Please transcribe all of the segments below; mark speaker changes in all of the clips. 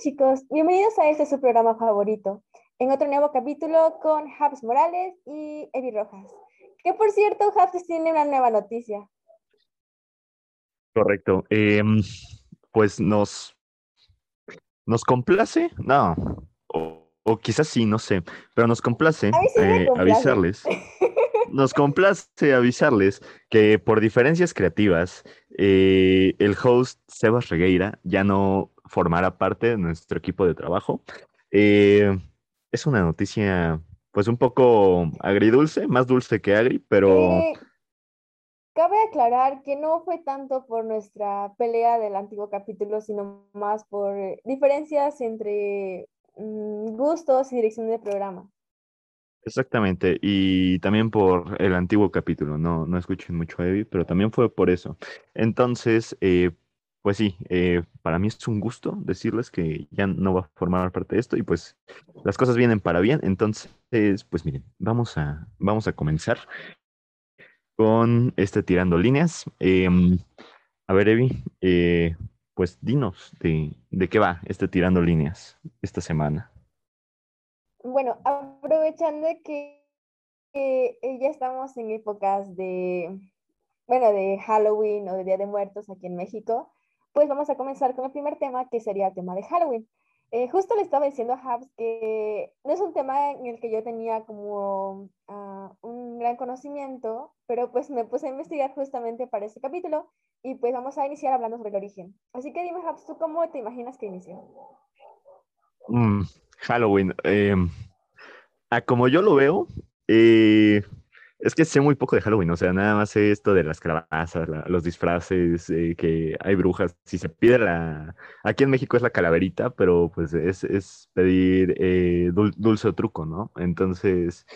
Speaker 1: chicos, bienvenidos a este su programa favorito, en otro nuevo capítulo con Habs Morales y Evi Rojas. Que por cierto, Habs tiene una nueva noticia.
Speaker 2: Correcto. Em, pues nos, nos complace, no, o, quizás sí, no sé, pero nos complace, eh, avisarles. Nos complace avisarles que por diferencias creativas, eh, el host Sebas Regueira ya no formará parte de nuestro equipo de trabajo. Eh, es una noticia, pues un poco agridulce, más dulce que agri, pero...
Speaker 1: cabe aclarar que no fue tanto por nuestra pelea del antiguo capítulo, sino más por diferencias entre mm, gustos y dirección del programa.
Speaker 2: Exactamente, y también por el antiguo capítulo, no, no escuchen mucho a Evi, pero también fue por eso. Entonces, eh, pues sí, eh, para mí es un gusto decirles que ya no va a formar parte de esto y pues las cosas vienen para bien. Entonces, pues miren, vamos a, vamos a comenzar con este tirando líneas. Em, a ver, Evi, eh, pues dinos de, de qué va este tirando líneas esta semana.
Speaker 1: Bueno, aprovechando que, ya estamos en épocas de, bueno, de Halloween o de Día de Muertos aquí en México, pues vamos a comenzar con el primer tema, que sería el tema de Halloween. Eh, justo le estaba diciendo a Habs que no es un tema en el que yo tenía como ah, un gran conocimiento, pero pues me puse a investigar justamente para este capítulo y pues vamos a iniciar hablando sobre el origen. Así que dime, Habs, ¿tú cómo te imaginas que inició?
Speaker 2: Mm, Halloween. Eh, a como yo lo veo, eh, es que sé muy poco de Halloween, o sea, nada más sé esto de las calabazas, los disfraces, eh, que hay brujas. Si se pide la. Aquí en México es la calaverita, pero pues es, pedir eh, dulce o truco, ¿no? Entonces,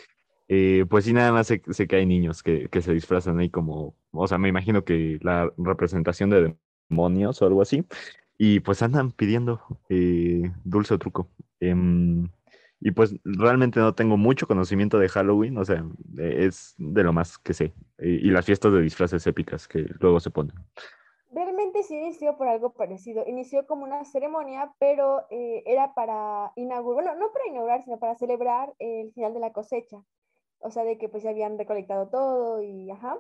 Speaker 2: pues sí, nada más sé, que hay niños que, que, se disfrazan ahí como. O sea, me imagino que la representación de demonios o algo así. Y pues andan pidiendo dulce o truco. Y pues realmente no tengo mucho conocimiento de Halloween, o sea, es de lo más que sé. Y, las fiestas de disfraces épicas que luego se ponen.
Speaker 1: Realmente sí inició por algo parecido. Inició como una ceremonia, pero eh, era para inaugurar, bueno, no para inaugurar, sino para celebrar el final de la cosecha. O sea, de que pues ya habían recolectado todo y ajá.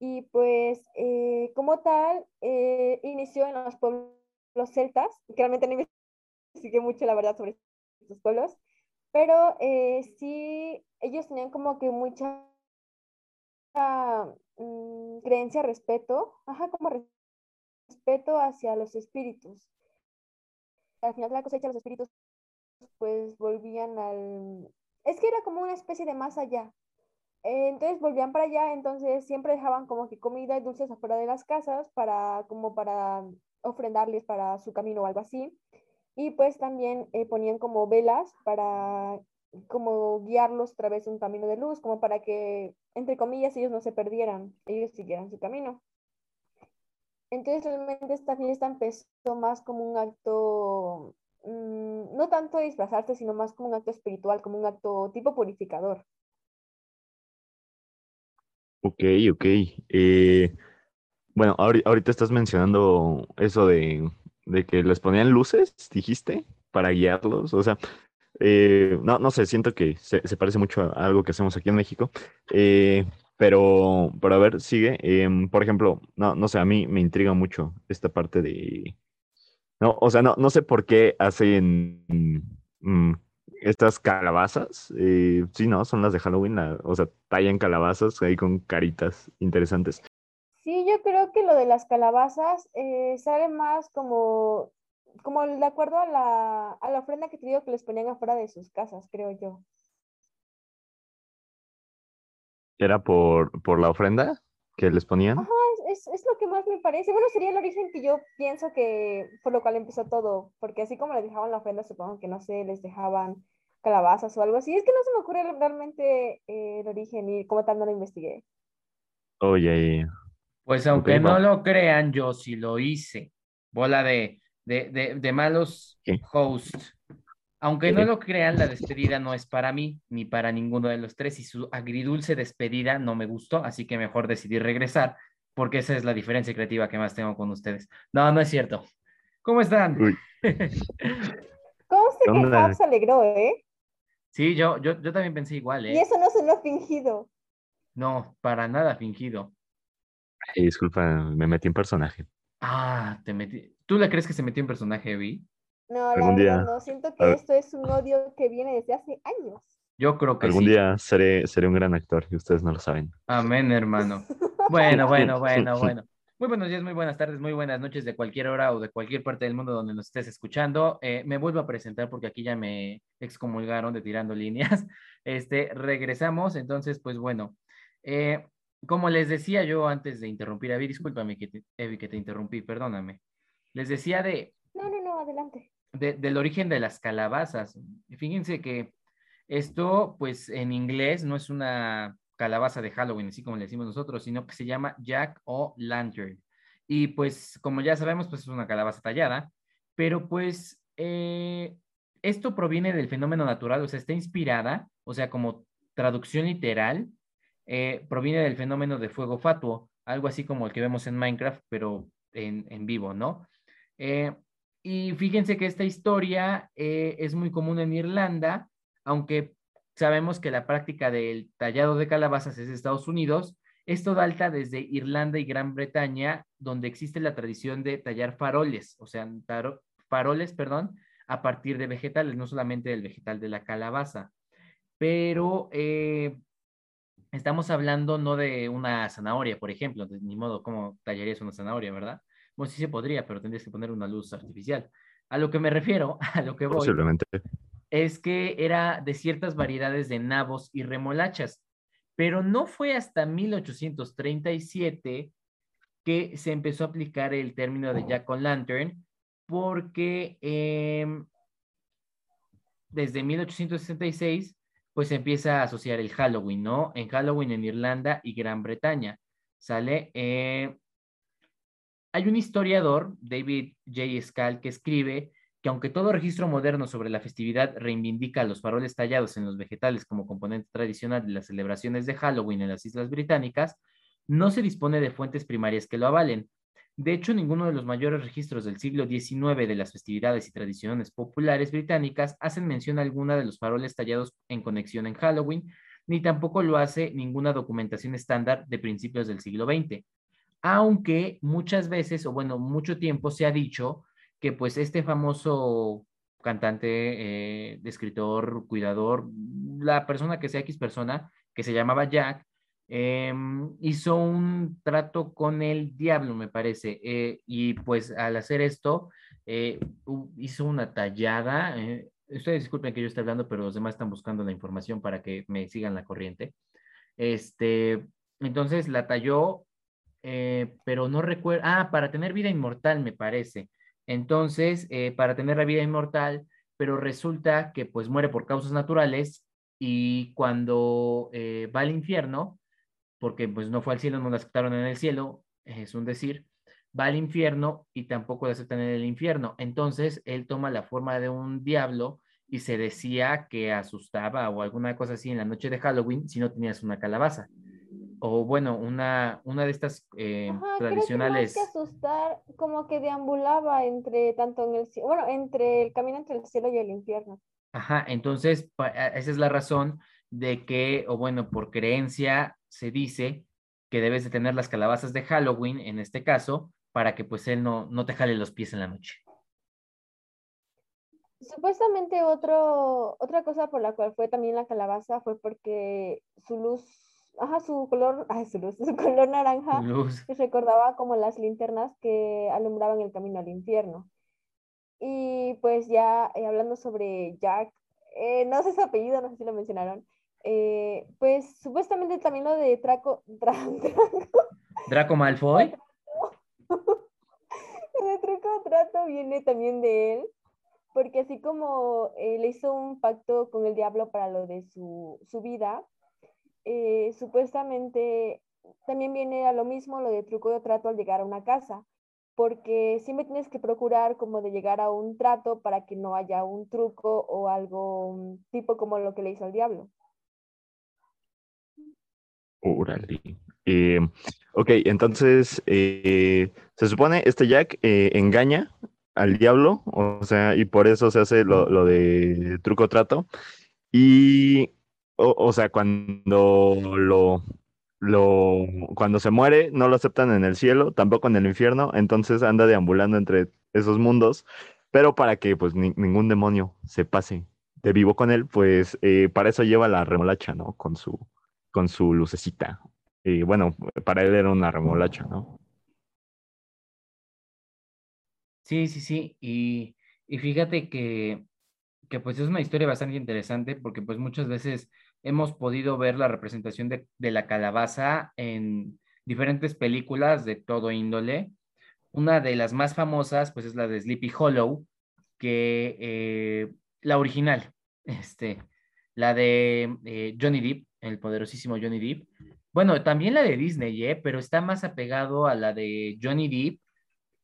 Speaker 1: Y pues eh, como tal, eh, inició en los pueblos celtas, realmente no investigué mucho la verdad sobre pueblos, pero eh, sí, ellos tenían como que mucha mm, creencia, respeto, ajá, como respeto hacia los espíritus. Al final de la cosecha, los espíritus pues volvían al... Es que era como una especie de más allá. entonces volvían para allá, entonces siempre dejaban como que comida y dulces afuera de las casas para como para ofrendarles para su camino o algo así. Y pues también eh, ponían como velas para como guiarlos a través de un camino de luz, como para que, entre comillas, ellos no se perdieran, ellos siguieran su camino. Entonces realmente esta fiesta empezó más como un acto, mm, no tanto disfrazarse, sino más como un acto espiritual, como un acto tipo purificador.
Speaker 2: Ok, ok. Eh, bueno, ahorita estás mencionando eso de de que les ponían luces, dijiste, para guiarlos. O sea, eh, no, no sé, siento que se, parece mucho a algo que hacemos aquí en México. Eh, pero, pero a ver, sigue. Em, por ejemplo, no, no sé, a mí me intriga mucho esta parte de. No, o sea, no, no sé por qué hacen mm, estas calabazas. Eh, sí, no, son las de Halloween. o sea, tallan calabazas ahí con caritas interesantes.
Speaker 1: Sí, yo creo que lo de las calabazas eh, sale más como, como de acuerdo a la, a la ofrenda que te digo que les ponían afuera de sus casas, creo yo.
Speaker 2: ¿Era por, por la ofrenda que les ponían?
Speaker 1: Ajá, es, es, lo que más me parece. Bueno, sería el origen que yo pienso que por lo cual empezó todo, porque así como les dejaban la ofrenda, supongo que no sé, les dejaban calabazas o algo así. Es que no se me ocurre realmente eh, el origen y como tal no lo investigué.
Speaker 2: Oye,
Speaker 3: pues aunque no lo crean, yo sí lo hice. Bola de, de, de, malos hosts. Aunque no lo crean, la despedida no es para mí ni para ninguno de los tres y su agridulce despedida no me gustó, así que mejor decidí regresar porque esa es la diferencia creativa que más tengo con ustedes. No, no es cierto. ¿Cómo están?
Speaker 1: ¿Cómo se que Fab se alegró, eh?
Speaker 3: Sí, yo, yo, yo también pensé igual, ¿eh?
Speaker 1: Y eso no se lo ha fingido.
Speaker 3: No, para nada fingido.
Speaker 2: Disculpa, me metí en personaje.
Speaker 3: Ah, te metí. ¿Tú le crees que se metió en personaje, Vi?
Speaker 1: No, la verdad, no. Siento que esto es un odio que viene desde hace años.
Speaker 3: Yo creo que
Speaker 2: Algún día seré, seré un gran actor y ustedes no lo saben.
Speaker 3: Amén, hermano. Bueno, bueno, bueno, bueno. Muy buenos días, muy buenas tardes, muy buenas noches de cualquier hora o de cualquier parte del mundo donde nos estés escuchando. Eh, me vuelvo a presentar porque aquí ya me excomulgaron de tirando líneas. Este, regresamos, entonces, pues bueno. Eh, como les decía yo antes de interrumpir, Avi, discúlpame que te, que te interrumpí, perdóname. Les decía de...
Speaker 1: No, no, no, adelante.
Speaker 3: del origen de las calabazas. Fíjense que esto, pues en inglés no es una calabaza de Halloween, así como le decimos nosotros, sino que se llama Jack o Lantern. Y pues como ya sabemos, pues es una calabaza tallada, pero pues eh, esto proviene del fenómeno natural, o sea, está inspirada, o sea, como traducción literal, eh, proviene del fenómeno de fuego fatuo, algo así como el que vemos en Minecraft, pero en, vivo, ¿no? Eh, y fíjense que esta historia es muy común en Irlanda, aunque Sabemos que la práctica del tallado de calabazas es de Estados Unidos. Esto dalta desde Irlanda y Gran Bretaña, donde existe la tradición de tallar faroles, o sea, faroles, perdón, a partir de vegetales, no solamente del vegetal de la calabaza. Pero eh, estamos hablando no de una zanahoria, por ejemplo, ni modo cómo tallarías una zanahoria, ¿verdad? Bueno, sí se podría, pero tendrías que poner una luz artificial. A lo que me refiero, a lo que voy.
Speaker 2: Posiblemente
Speaker 3: es que era de ciertas variedades de nabos y remolachas, pero no fue hasta 1837 que se empezó a aplicar el término de Jack o Lantern, porque em, desde 1866 pues se empieza a asociar el Halloween, ¿no? En Halloween en Irlanda y Gran Bretaña. ¿Sale? Eh, hay un historiador, David J. Scal, que escribe que aunque todo registro moderno sobre la festividad reivindica los faroles tallados en los vegetales como componente tradicional de las celebraciones de Halloween en las Islas Británicas, no se dispone de fuentes primarias que lo avalen. De hecho, ninguno de los mayores registros del siglo XIX de las festividades y tradiciones populares británicas hacen mención alguna de los faroles tallados en conexión en Halloween, ni tampoco lo hace ninguna documentación estándar de principios del siglo XX. Aunque muchas veces, o bueno, mucho tiempo se ha dicho que pues este famoso cantante, eh, escritor, cuidador, la persona que sea X persona, que se llamaba Jack, em, hizo un trato con el diablo, me parece, eh, y pues al hacer esto, eh, hizo una tallada. ustedes disculpen que yo esté hablando, pero los demás están buscando la información para que me sigan la corriente. Este, entonces la talló, pero no recuerdo, ah, para tener vida inmortal, me parece. Entonces, eh, para tener la vida inmortal, pero resulta que pues muere por causas naturales y cuando eh, va al infierno, porque pues no fue al cielo, no la aceptaron en el cielo, es un decir, va al infierno y tampoco la aceptan en el infierno. Entonces, él toma la forma de un diablo y se decía que asustaba o alguna cosa así en la noche de Halloween si no tenías una calabaza o bueno, una, una de estas eh, tradicionales.
Speaker 1: Creo que, que asustar, como que deambulaba entre tanto en el bueno, entre el camino entre el cielo y el infierno.
Speaker 3: Ajá, entonces esa es la razón de que, o bueno, por creencia se dice que debes de tener las calabazas de Halloween, en este caso, para que pues él no, no te jale los pies en la noche.
Speaker 1: Supuestamente otro, otra cosa por la cual fue también la calabaza fue porque su luz ajá, su color, ay, su luz, su color naranja, que recordaba como las linternas que alumbraban el camino al infierno. Y pues ya eh, hablando sobre Jack, eh, no sé su apellido, no sé si lo mencionaron, eh, pues supuestamente también lo de Draco,
Speaker 3: Draco Malfoy.
Speaker 1: de Draco Trato viene también de él, porque así como le hizo un pacto con el diablo para lo de su, su vida, eh, supuestamente también viene a lo mismo lo de truco de trato al llegar a una casa, porque siempre tienes que procurar como de llegar a un trato para que no haya un truco o algo mm, tipo como lo que le hizo al diablo.
Speaker 2: Órale. Eh, ok, entonces eh, se supone este Jack engaña al diablo, o sea, y por eso se hace lo, lo de truco trato. Y, o, sea, cuando lo, lo, cuando se muere, no lo aceptan en el cielo, tampoco en el infierno, entonces anda deambulando entre esos mundos, pero para que pues ningún demonio se pase de vivo con él, pues eh, para eso lleva la remolacha, ¿no? Con su, con su lucecita. Y bueno, para él era una remolacha, ¿no?
Speaker 3: Sí, sí, sí. Y, y fíjate que, que pues es una historia bastante interesante porque pues muchas veces hemos podido ver la representación de, de la calabaza en diferentes películas de todo índole. Una de las más famosas pues es la de Sleepy Hollow, que eh, la original, este, la de eh, Johnny Depp, el poderosísimo Johnny Depp. Bueno, también la de Disney, ¿eh? pero está más apegado a la de Johnny Depp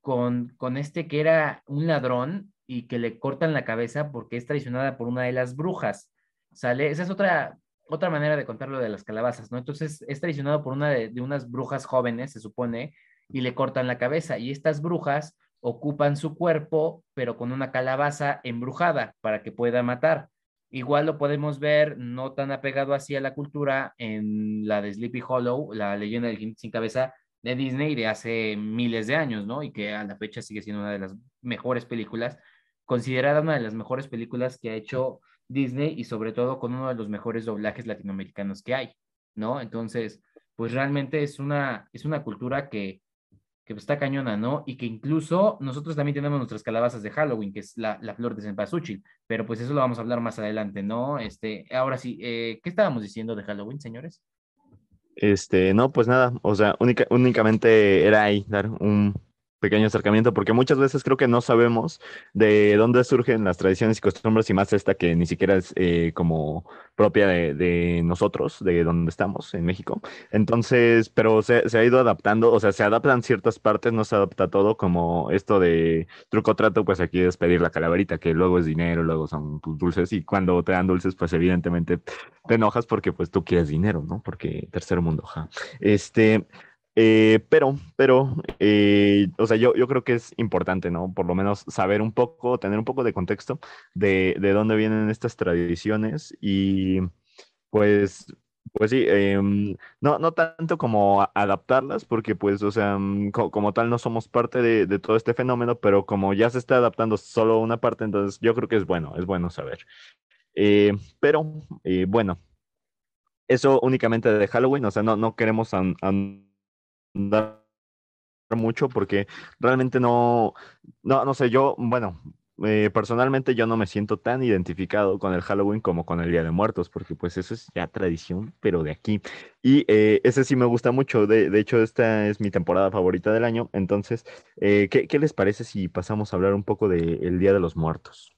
Speaker 3: con, este que era un ladrón y que le cortan la cabeza porque es traicionada por una de las brujas. ¿Sale? Esa es otra, otra manera de contarlo de las calabazas, ¿no? Entonces es traicionado por una de, unas brujas jóvenes, se supone, y le cortan la cabeza. Y estas brujas ocupan su cuerpo, pero con una calabaza embrujada para que pueda matar. Igual lo podemos ver no tan apegado así a la cultura en la de Sleepy Hollow, la leyenda del sin cabeza, de Disney de hace miles de años, ¿no? Y que a la fecha sigue siendo una de las mejores películas, considerada una de las mejores películas que ha hecho Disney y sobre todo con uno de los mejores doblajes latinoamericanos que hay, ¿no? Entonces, pues realmente es una, es una cultura que, que está cañona, ¿no? Y que incluso nosotros también tenemos nuestras calabazas de Halloween, que es la, la flor de cempasúchil, pero pues eso lo vamos a hablar más adelante, ¿no? Este, ahora sí, eh, ¿qué estábamos diciendo de Halloween, señores?
Speaker 2: Este, no, pues nada, o sea, únicamente era ahí dar un pequeño acercamiento, porque muchas veces creo que no sabemos de dónde surgen las tradiciones y costumbres, y más esta que ni siquiera es eh, como propia de, nosotros, de donde estamos, en México. Entonces, pero se, ha ido adaptando, o sea, se adaptan ciertas partes, no se adapta todo, como esto de truco trato, pues aquí es pedir la calaverita, que luego es dinero, luego son dulces, y cuando te dan dulces, pues evidentemente te enojas porque pues tú quieres dinero, ¿no? Porque tercer mundo, ja. Este, eh, pero, pero, eh, o sea, yo, yo creo que es importante, ¿no? Por lo menos saber un poco, tener un poco de contexto de, de dónde vienen estas tradiciones y pues, pues sí, em, no, no tanto como adaptarlas, porque pues, o sea, mm, como tal no somos parte de, de, todo este fenómeno, pero como ya se está adaptando solo una parte, entonces yo creo que es bueno, es bueno saber. Eh, pero, bueno, eso únicamente de Halloween, o sea, no, no queremos dar mucho porque realmente no, no, no sé, yo, bueno, eh, personalmente yo no me siento tan identificado con el Halloween como con el Día de Muertos, porque pues eso es ya tradición, pero de aquí. Y eh, ese sí me gusta mucho, de, de, hecho esta es mi temporada favorita del año, entonces, eh, ¿qué, ¿qué, les parece si pasamos a hablar un poco del Día de los Muertos?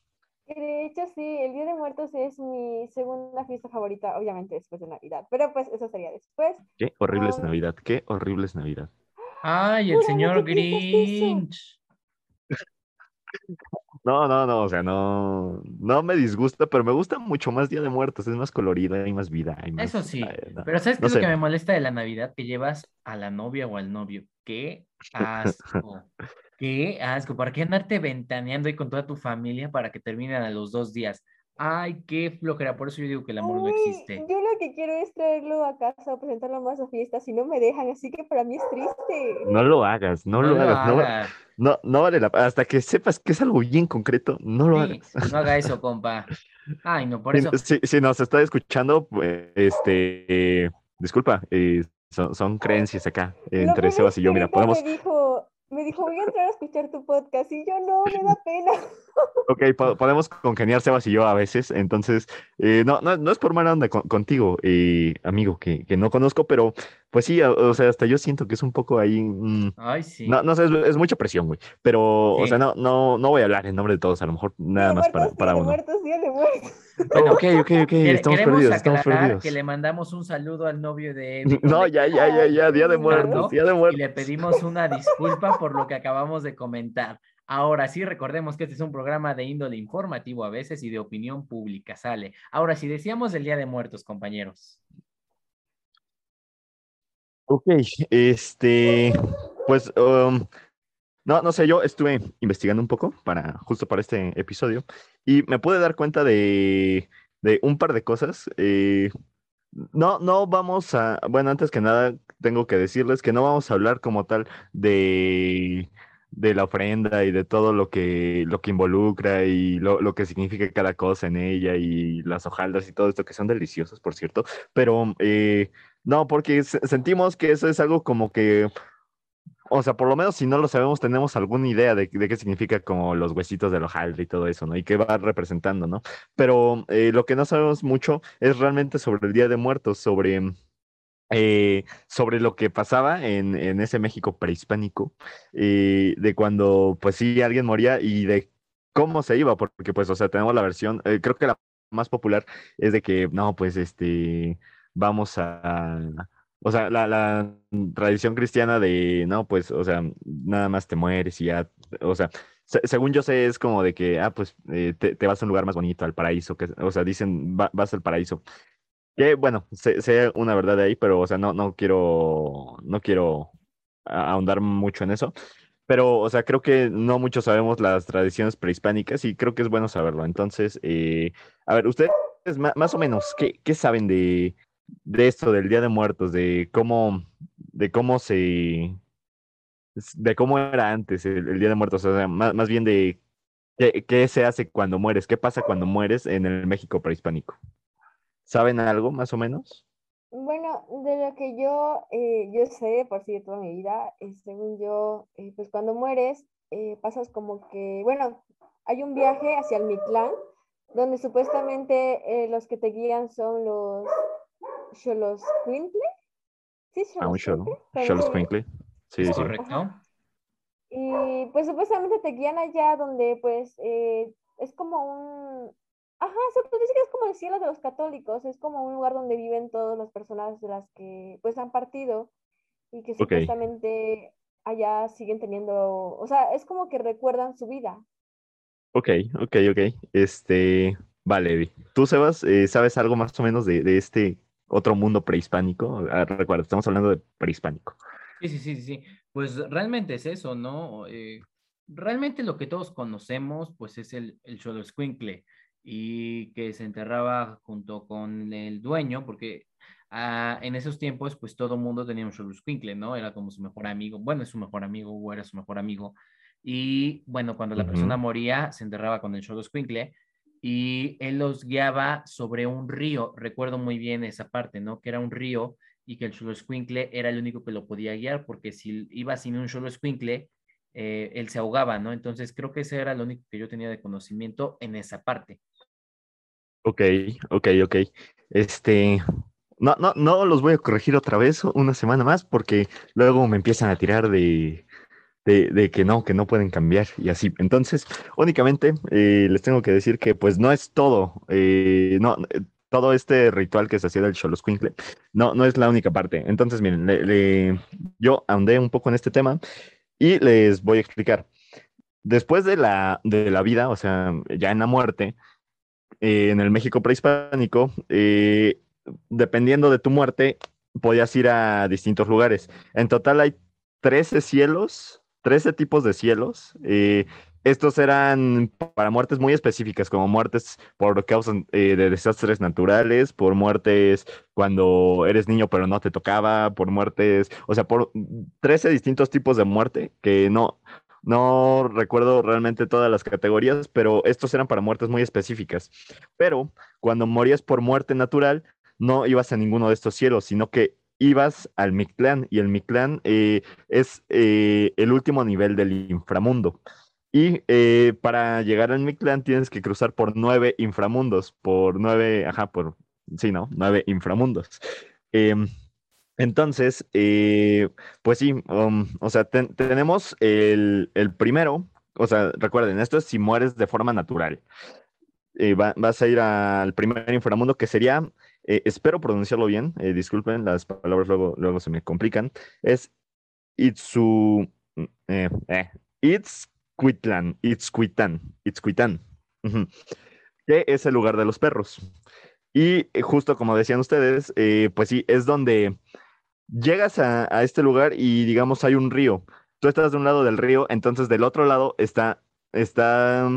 Speaker 1: De hecho, sí, el Día de Muertos es mi segunda fiesta favorita, obviamente después de Navidad, pero pues eso sería después.
Speaker 2: Qué horrible es Navidad, qué horrible es Navidad.
Speaker 3: Ay, el señor Grinch.
Speaker 2: No, no, no, o sea, no, no me disgusta, pero me gusta mucho más Día de Muertos, es más colorida, hay más vida.
Speaker 3: Eso sí, pero ¿sabes qué es lo que me molesta de la Navidad? Que llevas a la novia o al novio. ¡Qué asco! Qué asco, ¿para qué andarte ventaneando ahí con toda tu familia para que terminen a los dos días? Ay, qué flojera, por eso yo digo que el amor no existe.
Speaker 1: Yo lo que quiero es traerlo a casa o presentarlo más a fiesta, si no me dejan, así que para mí es triste.
Speaker 2: No lo hagas, no, lo, hagas, No, no, vale la pena, hasta que sepas que es algo bien concreto, no lo hagas.
Speaker 3: No haga eso, compa. Ay, no, por eso.
Speaker 2: Si, nos está escuchando, pues, este, disculpa, eh, son, creencias acá entre Sebas y yo, mira, podemos...
Speaker 1: Me dijo, voy a entrar a escuchar tu podcast y yo no, me da pena.
Speaker 2: Ok, podemos congeniar Sebas y yo a veces, entonces, eh, no, no, no, es por mala onda contigo, eh, amigo, que, que, no conozco, pero pues sí, o, sea, hasta yo siento que es un poco ahí. Mm,
Speaker 3: Ay, sí.
Speaker 2: No, no sé, es, mucha presión, güey. Pero, o sea, no, no, no voy a hablar en nombre de todos, a lo mejor nada más para, para uno.
Speaker 1: Muertos, de muertos.
Speaker 2: Bueno, ok, ok, ok, estamos perdidos, estamos perdidos.
Speaker 3: que le mandamos un saludo al novio de
Speaker 2: No, ya, ya, ya, ya, Día de Muertos, Día de Muertos.
Speaker 3: Y le pedimos una disculpa por lo que acabamos de comentar. Ahora sí, recordemos que este es un programa de índole informativo a veces y de opinión pública, sale. Ahora sí, decíamos el Día de Muertos, compañeros.
Speaker 2: Ok, este, pues um, No, no sé, yo estuve investigando un poco para justo para este episodio y me pude dar cuenta de, de un par de cosas. Eh, no, no vamos a, bueno, antes que nada tengo que decirles que no vamos a hablar como tal de, de la ofrenda y de todo lo que, lo que involucra y lo, lo, que significa cada cosa en ella y las hojaldas y todo esto que son deliciosas, por cierto, pero eh, no, porque sentimos que eso es algo como que o sea, por lo menos si no lo sabemos, tenemos alguna idea de, qué significa como los huesitos del hojaldre y todo eso, ¿no? Y qué va representando, ¿no? Pero eh, lo que no sabemos mucho es realmente sobre el Día de Muertos, sobre, eh, sobre lo que pasaba en, en ese México prehispánico, eh, de cuando, pues sí, alguien moría y de cómo se iba, porque pues, o sea, tenemos la versión, creo que la más popular es de que, no, pues, este, vamos a o sea, la, tradición cristiana de, no, pues, o sea, nada más te mueres y ya, o sea, según yo sé, es como de que, ah, pues, eh, te, vas a un lugar más bonito, al paraíso, que, o sea, dicen, vas al paraíso. Que, bueno, sé, una verdad de ahí, pero, o sea, no, no quiero, no quiero ahondar mucho en eso. Pero, o sea, creo que no mucho sabemos las tradiciones prehispánicas y creo que es bueno saberlo. Entonces, eh, a ver, ustedes más, o menos, ¿qué, qué saben de, de esto del Día de Muertos, de cómo, de cómo se, de cómo era antes el, Día de Muertos, o sea, más, bien de qué, se hace cuando mueres, qué pasa cuando mueres en el México prehispánico. ¿Saben algo más o menos?
Speaker 1: Bueno, de lo que yo, eh, yo sé por sí de toda mi vida, eh, según yo, eh, pues cuando mueres, pasas como que, bueno, hay un viaje hacia el Mictlán, donde supuestamente los que te guían son los Cholos Quintle.
Speaker 2: Sí, Cholos Quintle. Sí, sí.
Speaker 3: Correcto.
Speaker 1: Y pues supuestamente te guían allá donde pues eh, es como un... Ajá, se puede decir que es como el cielo de los católicos, es como un lugar donde viven todas las personas de las que pues han partido y que supuestamente allá siguen teniendo, o sea, es como que recuerdan su vida.
Speaker 2: Ok, ok, ok. Este, vale, tú Sebas, eh, ¿sabes algo más o menos de, de este otro mundo prehispánico. Ah, recuerda, estamos hablando de prehispánico.
Speaker 3: Sí, sí, sí, sí. Pues realmente es eso, ¿no? Eh, realmente lo que todos conocemos, pues es el, el Xoloscuincle y que se enterraba junto con el dueño, porque ah, en esos tiempos, pues todo mundo tenía un Xoloscuincle, ¿no? Era como su mejor amigo, bueno, es su mejor amigo o era su mejor amigo. Y bueno, cuando la persona moría, se enterraba con el Xoloscuincle y él los guiaba sobre un río. Recuerdo muy bien esa parte, ¿no? Que era un río y que el Cholo Squinkle era el único que lo podía guiar, porque si iba sin un Cholo Squinkle, eh, él se ahogaba, ¿no? Entonces creo que ese era lo único que yo tenía de conocimiento en esa parte.
Speaker 2: Ok, ok, ok. Este, no, no, no los voy a corregir otra vez una semana más porque luego me empiezan a tirar de, de, que no, que no pueden cambiar y así. Entonces, únicamente eh, les tengo que decir que pues no es todo, eh, no, eh, todo este ritual que se hacía del Xoloscuincle, no, no es la única parte. Entonces, miren, yo ahondé un poco en este tema y les voy a explicar. Después de la, de la vida, o sea, ya en la muerte, en el México prehispánico, dependiendo de tu muerte, podías ir a distintos lugares. En total hay 13 cielos 13 tipos de cielos. Eh, estos eran para muertes muy específicas, como muertes por causas eh, de desastres naturales, por muertes cuando eres niño pero no te tocaba, por muertes, o sea, por 13 distintos tipos de muerte que no, no recuerdo realmente todas las categorías, pero estos eran para muertes muy específicas. Pero cuando morías por muerte natural, no ibas a ninguno de estos cielos, sino que ibas al Mictlán y el Mictlán eh, es eh, el último nivel del inframundo. Y eh, para llegar al Mictlán tienes que cruzar por nueve inframundos, por nueve, ajá, por, sí, ¿no? Nueve inframundos. Em, entonces, pues sí, um, o sea, tenemos el, primero, o sea, recuerden, esto es si mueres de forma natural. vas a ir al primer inframundo que sería eh, espero pronunciarlo bien, eh, disculpen, las palabras luego, luego se me complican, es Itzu, mm, eh, eh, Itzcuitlan, Itzcuitán, que es el lugar de los perros. Y eh, justo como decían ustedes, pues sí, es donde llegas a, a, este lugar y digamos hay un río. tú estás de un lado del río, entonces del otro lado está, está,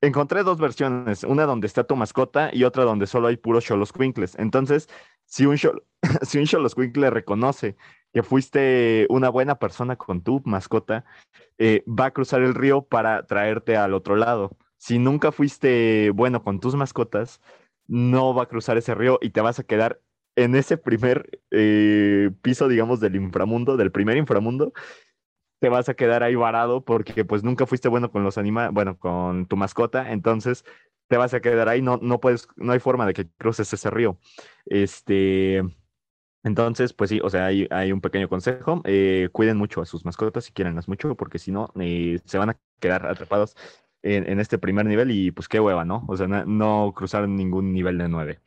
Speaker 2: encontré dos versiones, una donde está tu mascota y otra donde solo hay puros Xoloscuincles. Entonces, si un, si un Xoloscuincle reconoce que fuiste una buena persona con tu mascota, eh, va a cruzar el río para traerte al otro lado. Si nunca fuiste bueno con tus mascotas, no va a cruzar ese río y te vas a quedar en ese primer eh, piso, digamos, del inframundo, del primer inframundo, te vas a quedar ahí varado porque pues nunca fuiste bueno con los animales, bueno, con tu mascota, entonces te vas a quedar ahí, no, no puedes, no hay forma de que cruces ese río. Este, entonces, pues sí, o sea, hay, hay un pequeño consejo, eh, cuiden mucho a sus mascotas y quieranlas mucho, porque si no, eh, se van a quedar atrapados en, este primer nivel y pues qué hueva, ¿no? O sea, no, cruzar ningún nivel de nueve.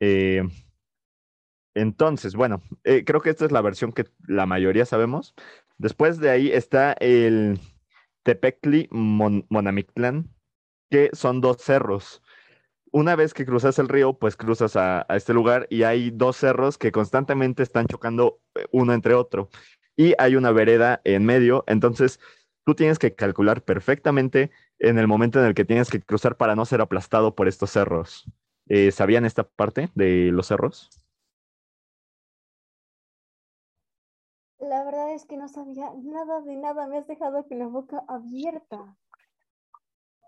Speaker 2: Eh, entonces, bueno, creo que esta es la versión que la mayoría sabemos. Después de ahí está el Tepecli Monamictlán, que son dos cerros. Una vez que cruzas el río, pues cruzas a, este lugar y hay dos cerros que constantemente están chocando eh, uno entre otro. Y hay una vereda en medio, entonces tú tienes que calcular perfectamente en el momento en el que tienes que cruzar para no ser aplastado por estos cerros. Eh, ¿Sabían esta parte de los cerros?
Speaker 1: La verdad es que no sabía nada de nada, me has dejado con la boca abierta.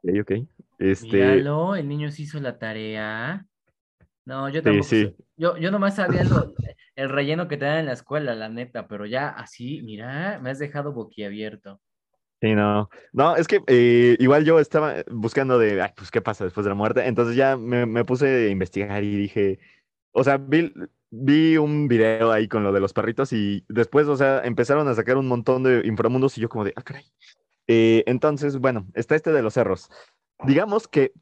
Speaker 2: Ok, ok. Este...
Speaker 3: Míralo, el niño se hizo la tarea. No, yo tampoco. Sí, Yo, yo nomás sabía el relleno que te dan en la escuela, la neta, pero ya así, mira, me has dejado boquiabierto.
Speaker 2: Sí, no. No, es que eh, igual yo estaba buscando de, ay, pues, ¿qué pasa después de la muerte? Entonces ya me, me puse a investigar y dije, o sea, vi, vi un video ahí con lo de los perritos y después, o sea, empezaron a sacar un montón de inframundos y yo como de, ah, caray. Eh, entonces, bueno, está este de los cerros. Digamos que,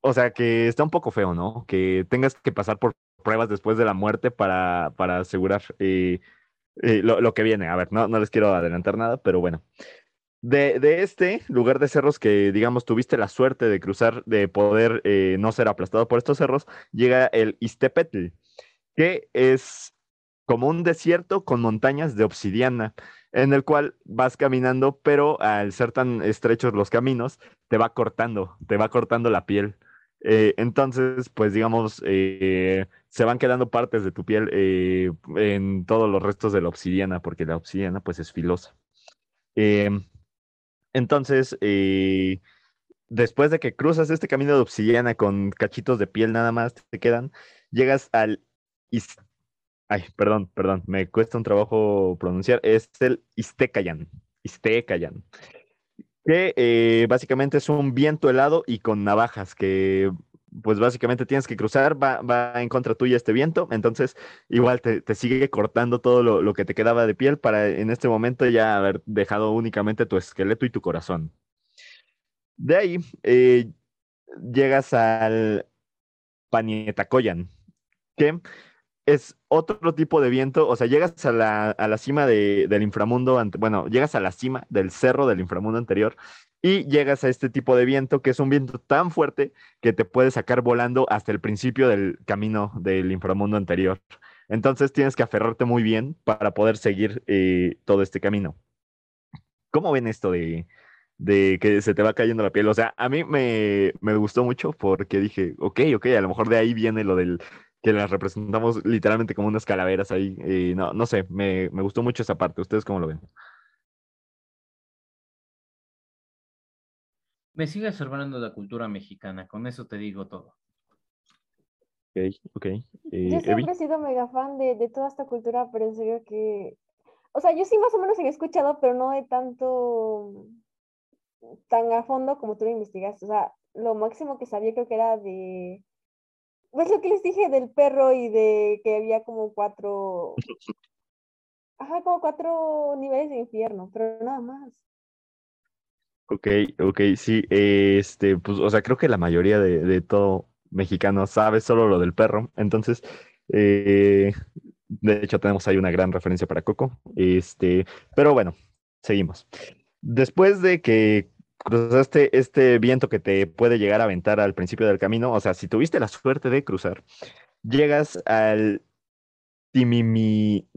Speaker 2: o sea, que está un poco feo, ¿no? Que tengas que pasar por pruebas después de la muerte para, para asegurar eh, eh, lo, que viene. A ver, no, no les quiero adelantar nada, pero bueno. De, de, este lugar de cerros que, digamos, tuviste la suerte de cruzar, de poder no ser aplastado por estos cerros, llega el Istepetl que es como un desierto con montañas de obsidiana, en el cual vas caminando, pero al ser tan estrechos los caminos, te va cortando, te va cortando la piel. Eh, entonces, pues digamos, eh, se van quedando partes de tu piel eh, en todos los restos de la obsidiana, porque la obsidiana pues es filosa. entonces, después de que cruzas este camino de obsidiana con cachitos de piel nada más, te quedan, llegas al Ay, perdón, perdón, me cuesta un trabajo pronunciar. Es el Istecayan. Istecayan. Que eh, básicamente es un viento helado y con navajas que pues básicamente tienes que cruzar, va, va en contra tuya este viento, entonces igual te, sigue cortando todo lo, que te quedaba de piel para en este momento ya haber dejado únicamente tu esqueleto y tu corazón. De ahí eh, llegas al Panietacoyan, que es otro tipo de viento, o sea, llegas a la, a la cima del inframundo, bueno, llegas a la cima del cerro del inframundo anterior y llegas a este tipo de viento que es un viento tan fuerte que te puede sacar volando hasta el principio del camino del inframundo anterior. Entonces tienes que aferrarte muy bien para poder seguir eh, todo este camino. ¿Cómo ven esto de, de que se te va cayendo la piel? O sea, a mí me, me gustó mucho porque dije, ok, ok, a lo mejor de ahí viene lo del que las representamos literalmente como unas calaveras ahí. Y no, no sé, me, gustó mucho esa parte. ¿Ustedes cómo lo ven?
Speaker 3: Me sigue absorbiendo la cultura mexicana, con eso te digo todo.
Speaker 2: Ok, ok.
Speaker 1: Eh, yo siempre he sido mega fan de, toda esta cultura, pero en serio que. O sea, yo sí más o menos he escuchado, pero no de tanto. tan a fondo como tú lo investigaste. O sea, lo máximo que sabía creo que era de ¿Ves lo que les dije del perro y de que había como cuatro. Ajá, como cuatro niveles de infierno, pero nada más.
Speaker 2: Ok, ok, sí, este, pues, o sea, creo que la mayoría de, todo mexicano sabe solo lo del perro, entonces, eh, de hecho tenemos ahí una gran referencia para Coco, este, pero bueno, seguimos. Después de que cruzaste este viento que te puede llegar a aventar al principio del camino, o sea, si tuviste la suerte de cruzar, llegas al Timimi,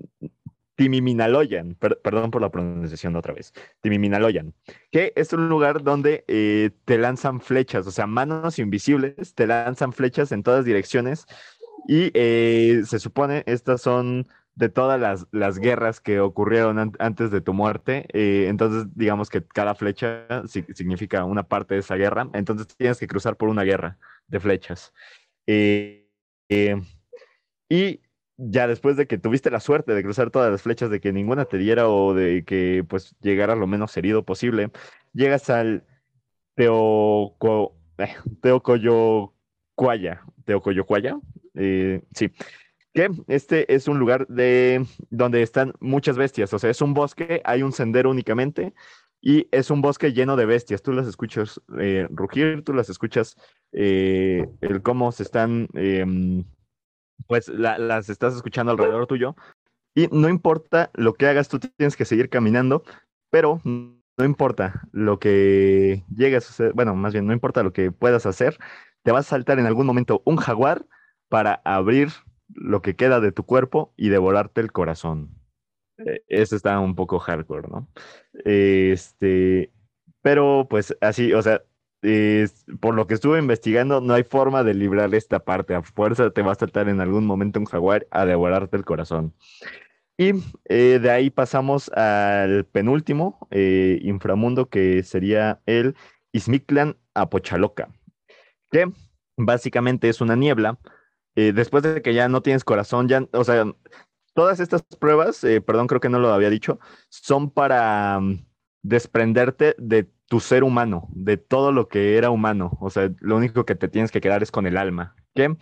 Speaker 2: Timiminaloyan, perdón por la pronunciación otra vez, Timiminaloyan, que es un lugar donde eh, te lanzan flechas, o sea, manos invisibles te lanzan flechas en todas direcciones y eh, se supone estas son de todas las, guerras que ocurrieron antes de tu muerte. Eh, entonces, digamos que cada flecha significa una parte de esa guerra. Entonces, tienes que cruzar por una guerra de flechas. y ya después de que tuviste la suerte de cruzar todas las flechas, de que ninguna te diera o de que pues llegara lo menos herido posible, llegas al Teoco, eh, Teocoyocuaya, Teocoyocuaya, eh, sí, que este es un lugar de donde están muchas bestias, o sea, es un bosque, hay un sendero únicamente y es un bosque lleno de bestias. Tú las escuchas eh, rugir, tú las escuchas eh, el cómo se están em, pues las estás escuchando alrededor tuyo. Y no importa lo que hagas, tú tienes que seguir caminando, pero no importa lo que llegues a bueno, más bien no importa lo que puedas hacer, te va a saltar en algún momento un jaguar para abrir lo que queda de tu cuerpo y devorarte el corazón. E, eso está un poco hardcore, ¿no? Este, pero pues así, o sea, por lo que estuve investigando, no hay forma de librar esta parte. A fuerza te va a saltar en algún momento un jaguar a devorarte el corazón. Y eh, de ahí pasamos al penúltimo eh, inframundo, que sería el Ismiclan Apochaloca, que básicamente es una niebla. Eh, después de que ya no tienes corazón, ya, o sea, todas estas pruebas, perdón, creo que no lo había dicho, son para mm, desprenderte de tu ser humano, de todo lo que era humano. O sea, lo único que te tienes que quedar es con el alma. Que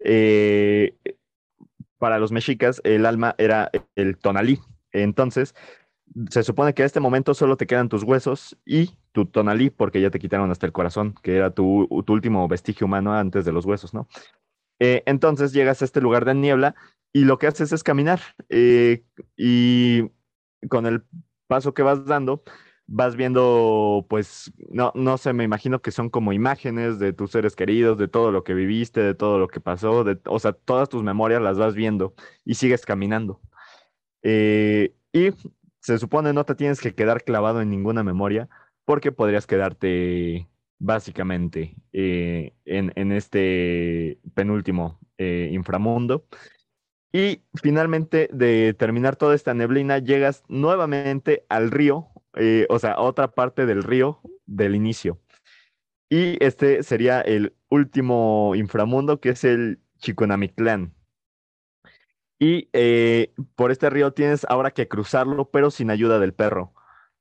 Speaker 2: eh, para los mexicas el alma era el tonalí. Entonces, se supone que a este momento solo te quedan tus huesos y tu tonalí, porque ya te quitaron hasta el corazón, que era tu, último vestigio humano antes de los huesos, ¿no? Eh, entonces llegas a este lugar de niebla y lo que haces es caminar eh, y con el paso que vas dando, vas viendo, pues, no, no sé, me imagino que son como imágenes de tus seres queridos, de todo lo que viviste, de todo lo que pasó, de, o sea, todas tus memorias las vas viendo y sigues caminando. Eh, y se supone no te tienes que quedar clavado en ninguna memoria porque podrías quedarte básicamente eh, en, este penúltimo eh, inframundo. Y finalmente, de terminar toda esta neblina, llegas nuevamente al río eh, o sea, otra parte del río del inicio. Y este sería el último inframundo, que es el Chiconamictlán. Y por este río tienes ahora que cruzarlo, pero sin ayuda del perro.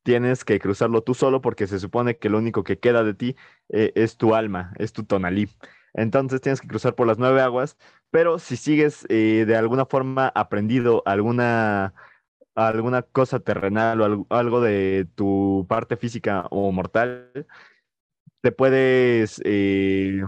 Speaker 2: Tienes que cruzarlo tú solo porque se supone que lo único que queda de ti eh, es tu alma, es tu tonalí. Entonces tienes que cruzar por las nueve aguas, pero si sigues de alguna forma aprendido alguna alguna cosa terrenal o algo de tu parte física o mortal, te puedes eh,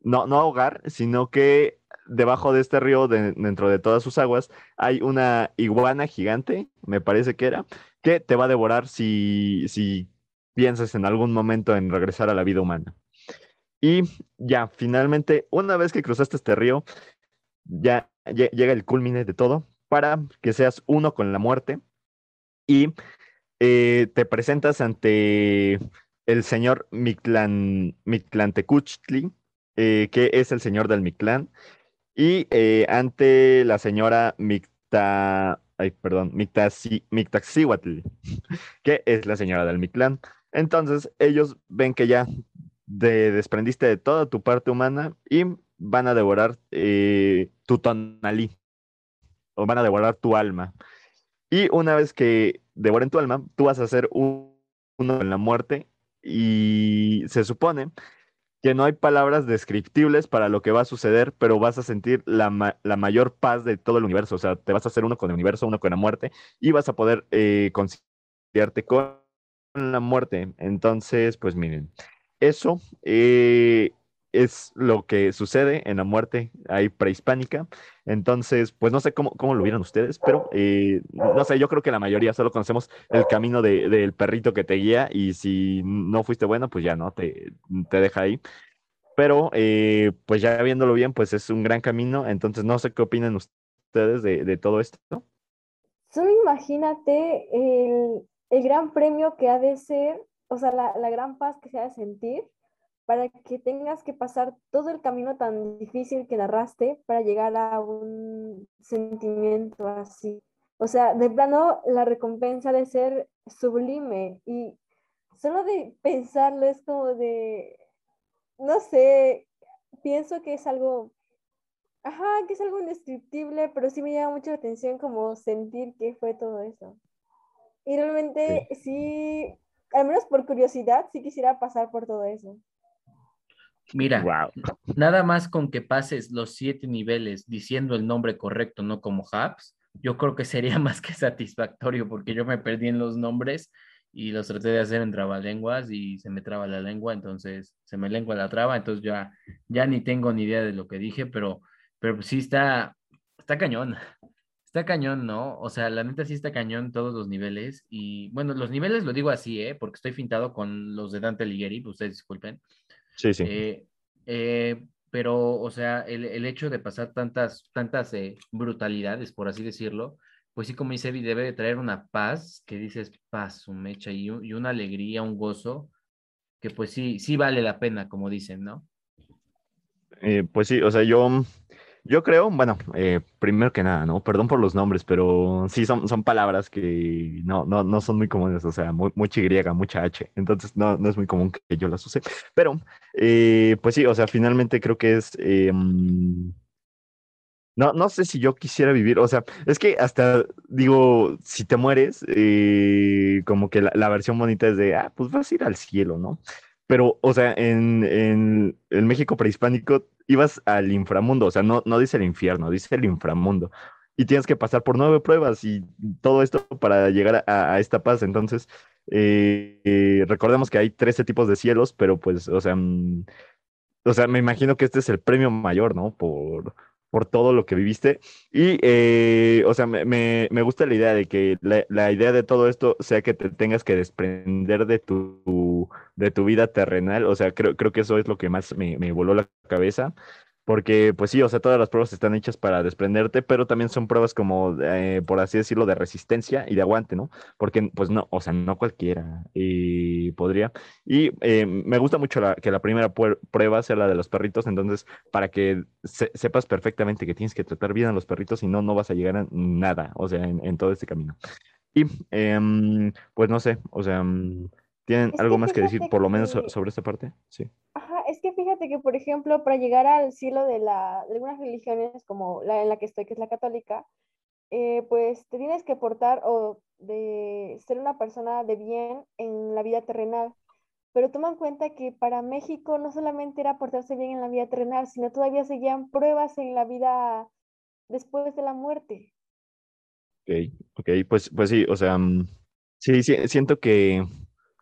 Speaker 2: no, no ahogar, sino que debajo de este río, dentro de todas sus aguas, hay una iguana gigante, me parece que era, que te va a devorar si, si piensas en algún momento en regresar a la vida humana. Y ya, finalmente, una vez que cruzaste este río, ya llega el culmine de todo, para que seas uno con la muerte y eh, te presentas ante el señor Mictlan, Mictlantecuchtli, eh, que es el señor del Mictlán, y eh, ante la señora Micta, ay, perdón, Mictaxihuatl, que es la señora del Mictlán. Entonces, ellos ven que ya te desprendiste de toda tu parte humana y van a devorar tu tonalí, o van a devorar tu alma. Y una vez que devoren tu alma, tú vas a ser uno en la muerte y se supone que no hay palabras descriptibles para lo que va a suceder, pero vas a sentir la, mayor paz de todo el universo. O sea, te vas a hacer uno con el universo, uno con la muerte y vas a poder eh, conciliarte con la muerte. Entonces, pues miren, eso eh, es lo que sucede en la muerte ahí prehispánica. Entonces, pues no sé cómo, cómo lo vieron ustedes, pero eh, no sé, yo creo que la mayoría solo conocemos el camino del perrito que te guía y si no fuiste bueno, pues ya no, te, te deja ahí. Pero, eh, pues ya viéndolo bien, pues es un gran camino. Entonces, no sé qué opinan ustedes de, de todo esto.
Speaker 1: solo imagínate el, el, gran premio que ha de ser, o sea, la, la gran paz que se ha de sentir para que tengas que pasar todo el camino tan difícil que narraste para llegar a un sentimiento así. O sea, de plano, la recompensa de ser sublime y solo de pensarlo es como de, no sé, pienso que es algo, ajá, que es algo indescriptible, pero sí me llama mucho la atención como sentir qué fue todo eso. Y realmente sí, al menos por curiosidad, sí quisiera pasar por todo eso.
Speaker 3: Mira, nada más con que pases los siete niveles diciendo el nombre correcto, no como Hubs, yo creo que sería más que satisfactorio porque yo me perdí en los nombres y los traté de hacer en trabalenguas y se me traba la lengua, entonces se me lengua la traba, entonces ya, ya ni tengo ni idea de lo que dije, pero, pero sí está, está cañón, está cañón, ¿no? O sea, la neta sí está cañón todos los niveles y bueno, los niveles lo digo así, ¿eh? Porque estoy fintado con los de Dante Alighieri, ustedes disculpen.
Speaker 2: Sí, sí.
Speaker 3: Eh, eh, pero, o sea, el, el, hecho de pasar tantas, tantas eh, brutalidades, por así decirlo, pues sí, como dice Evi, debe de traer una paz, que dices paz, un mecha, y, y, una alegría, un gozo, que pues sí, sí vale la pena, como dicen, ¿no?
Speaker 2: Pues sí, o sea, yo yo creo, bueno, eh, primero que nada, ¿no? Perdón por los nombres, pero sí son, son palabras que no, no, no son muy comunes, o sea, mucha Y, mucha H, entonces no, no es muy común que yo las use. Pero, eh, pues sí, o sea, finalmente creo que es... Eh, no, no sé si yo quisiera vivir, o sea, es que hasta digo, si te mueres, como que la, versión bonita es de, ah, pues vas a ir al cielo, ¿no? Pero, o sea, en, en el México prehispánico ibas al inframundo, o sea, no, no dice el infierno, dice el inframundo. Y tienes que pasar por nueve pruebas y todo esto para llegar a, esta paz. Entonces, eh, eh, recordemos que hay 13 tipos de cielos, pero pues, o sea, mm, o sea, me imagino que este es el premio mayor, ¿no? Por, por todo lo que viviste. Y, eh, o sea, me, me, gusta la idea de que la, la, idea de todo esto sea que te tengas que desprender de tu, de tu vida terrenal. O sea, creo, creo que eso es lo que más me, me voló la cabeza. Porque, pues sí, o sea, todas las pruebas están hechas para desprenderte, pero también son pruebas como, eh, por así decirlo, de resistencia y de aguante, ¿no? Porque, pues no, o sea, no cualquiera y podría. Y eh, me gusta mucho la, que la primera prueba sea la de los perritos, entonces, para que sepas perfectamente que tienes que tratar bien a los perritos y no, no vas a llegar a nada, o sea, en, todo este camino. Y, em, pues no sé, o sea, mm, ¿tienen algo más que decir, por lo menos, sobre esta parte? Sí.
Speaker 1: Ajá fíjate que, por ejemplo, para llegar al cielo de, la, de algunas religiones, como la en la que estoy, que es la católica, eh, pues te tienes que portar o de ser una persona de bien en la vida terrenal. Pero toma en cuenta que para México no solamente era portarse bien en la vida terrenal, sino todavía seguían pruebas en la vida después de la muerte.
Speaker 2: Ok, ok, pues, pues sí, o sea, mm, sí, sí siento que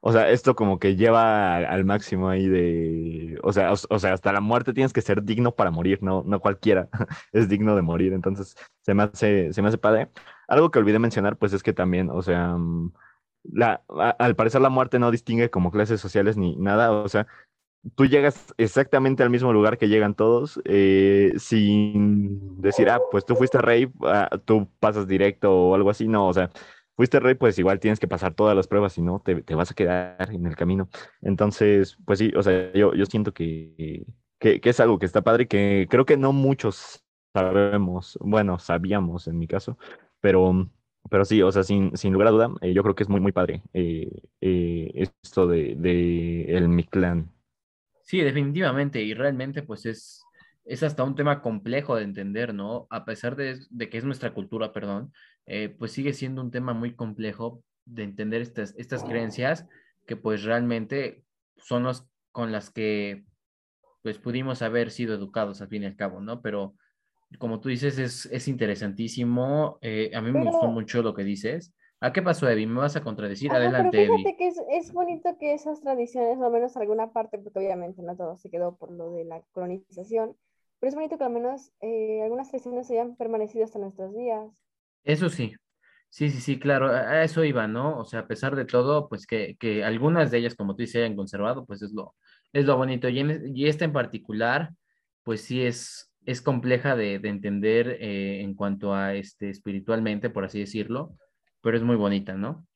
Speaker 2: o sea, esto como que lleva al, máximo ahí de, o sea, o, sea, hasta la muerte tienes que ser digno para morir, no, no cualquiera es digno de morir, entonces se me hace, se me hace padre. Algo que olvidé mencionar, pues es que también, o sea, mm, la, al parecer la muerte no distingue como clases sociales ni nada, o sea, tú llegas exactamente al mismo lugar que llegan todos, eh, sin decir, ah, pues tú fuiste rey, ah, tú pasas directo o algo así, no, o sea, fuiste rey, pues igual tienes que pasar todas las pruebas, si no, te, vas a quedar en el camino. Entonces, pues sí, o sea, yo, yo siento que, que, es algo que está padre que creo que no muchos sabemos, bueno, sabíamos en mi caso, pero, pero sí, o sea, sin, sin lugar a duda, eh, yo creo que es muy, muy padre eh, eh, esto de, de el Mictlán.
Speaker 3: Sí, definitivamente, y realmente pues es, es hasta un tema complejo de entender, ¿no? A pesar de, de que es nuestra cultura, perdón, eh, pues sigue siendo un tema muy complejo de entender estas, estas creencias que pues realmente son los con las que pues pudimos haber sido educados al fin y al cabo, ¿no? Pero como tú dices, es, es interesantísimo. Eh, a mí me gustó mucho lo que dices. ¿A qué pasó, Evi? ¿Me vas a contradecir? Adelante,
Speaker 1: pero fíjate que es, es, bonito que esas tradiciones, al menos alguna parte, porque obviamente no todo se quedó por lo de la colonización, pero es bonito que al menos eh, algunas tradiciones hayan permanecido hasta nuestros días.
Speaker 3: Eso sí, sí, sí, sí, claro, a eso iba, ¿no? O sea, a pesar de todo, pues que, que algunas de ellas, como tú dices, hayan conservado, pues es lo, es lo bonito. Y, esta en particular, pues sí es, es compleja de, de entender eh, en cuanto a este espiritualmente, por así decirlo, pero es muy bonita, ¿no?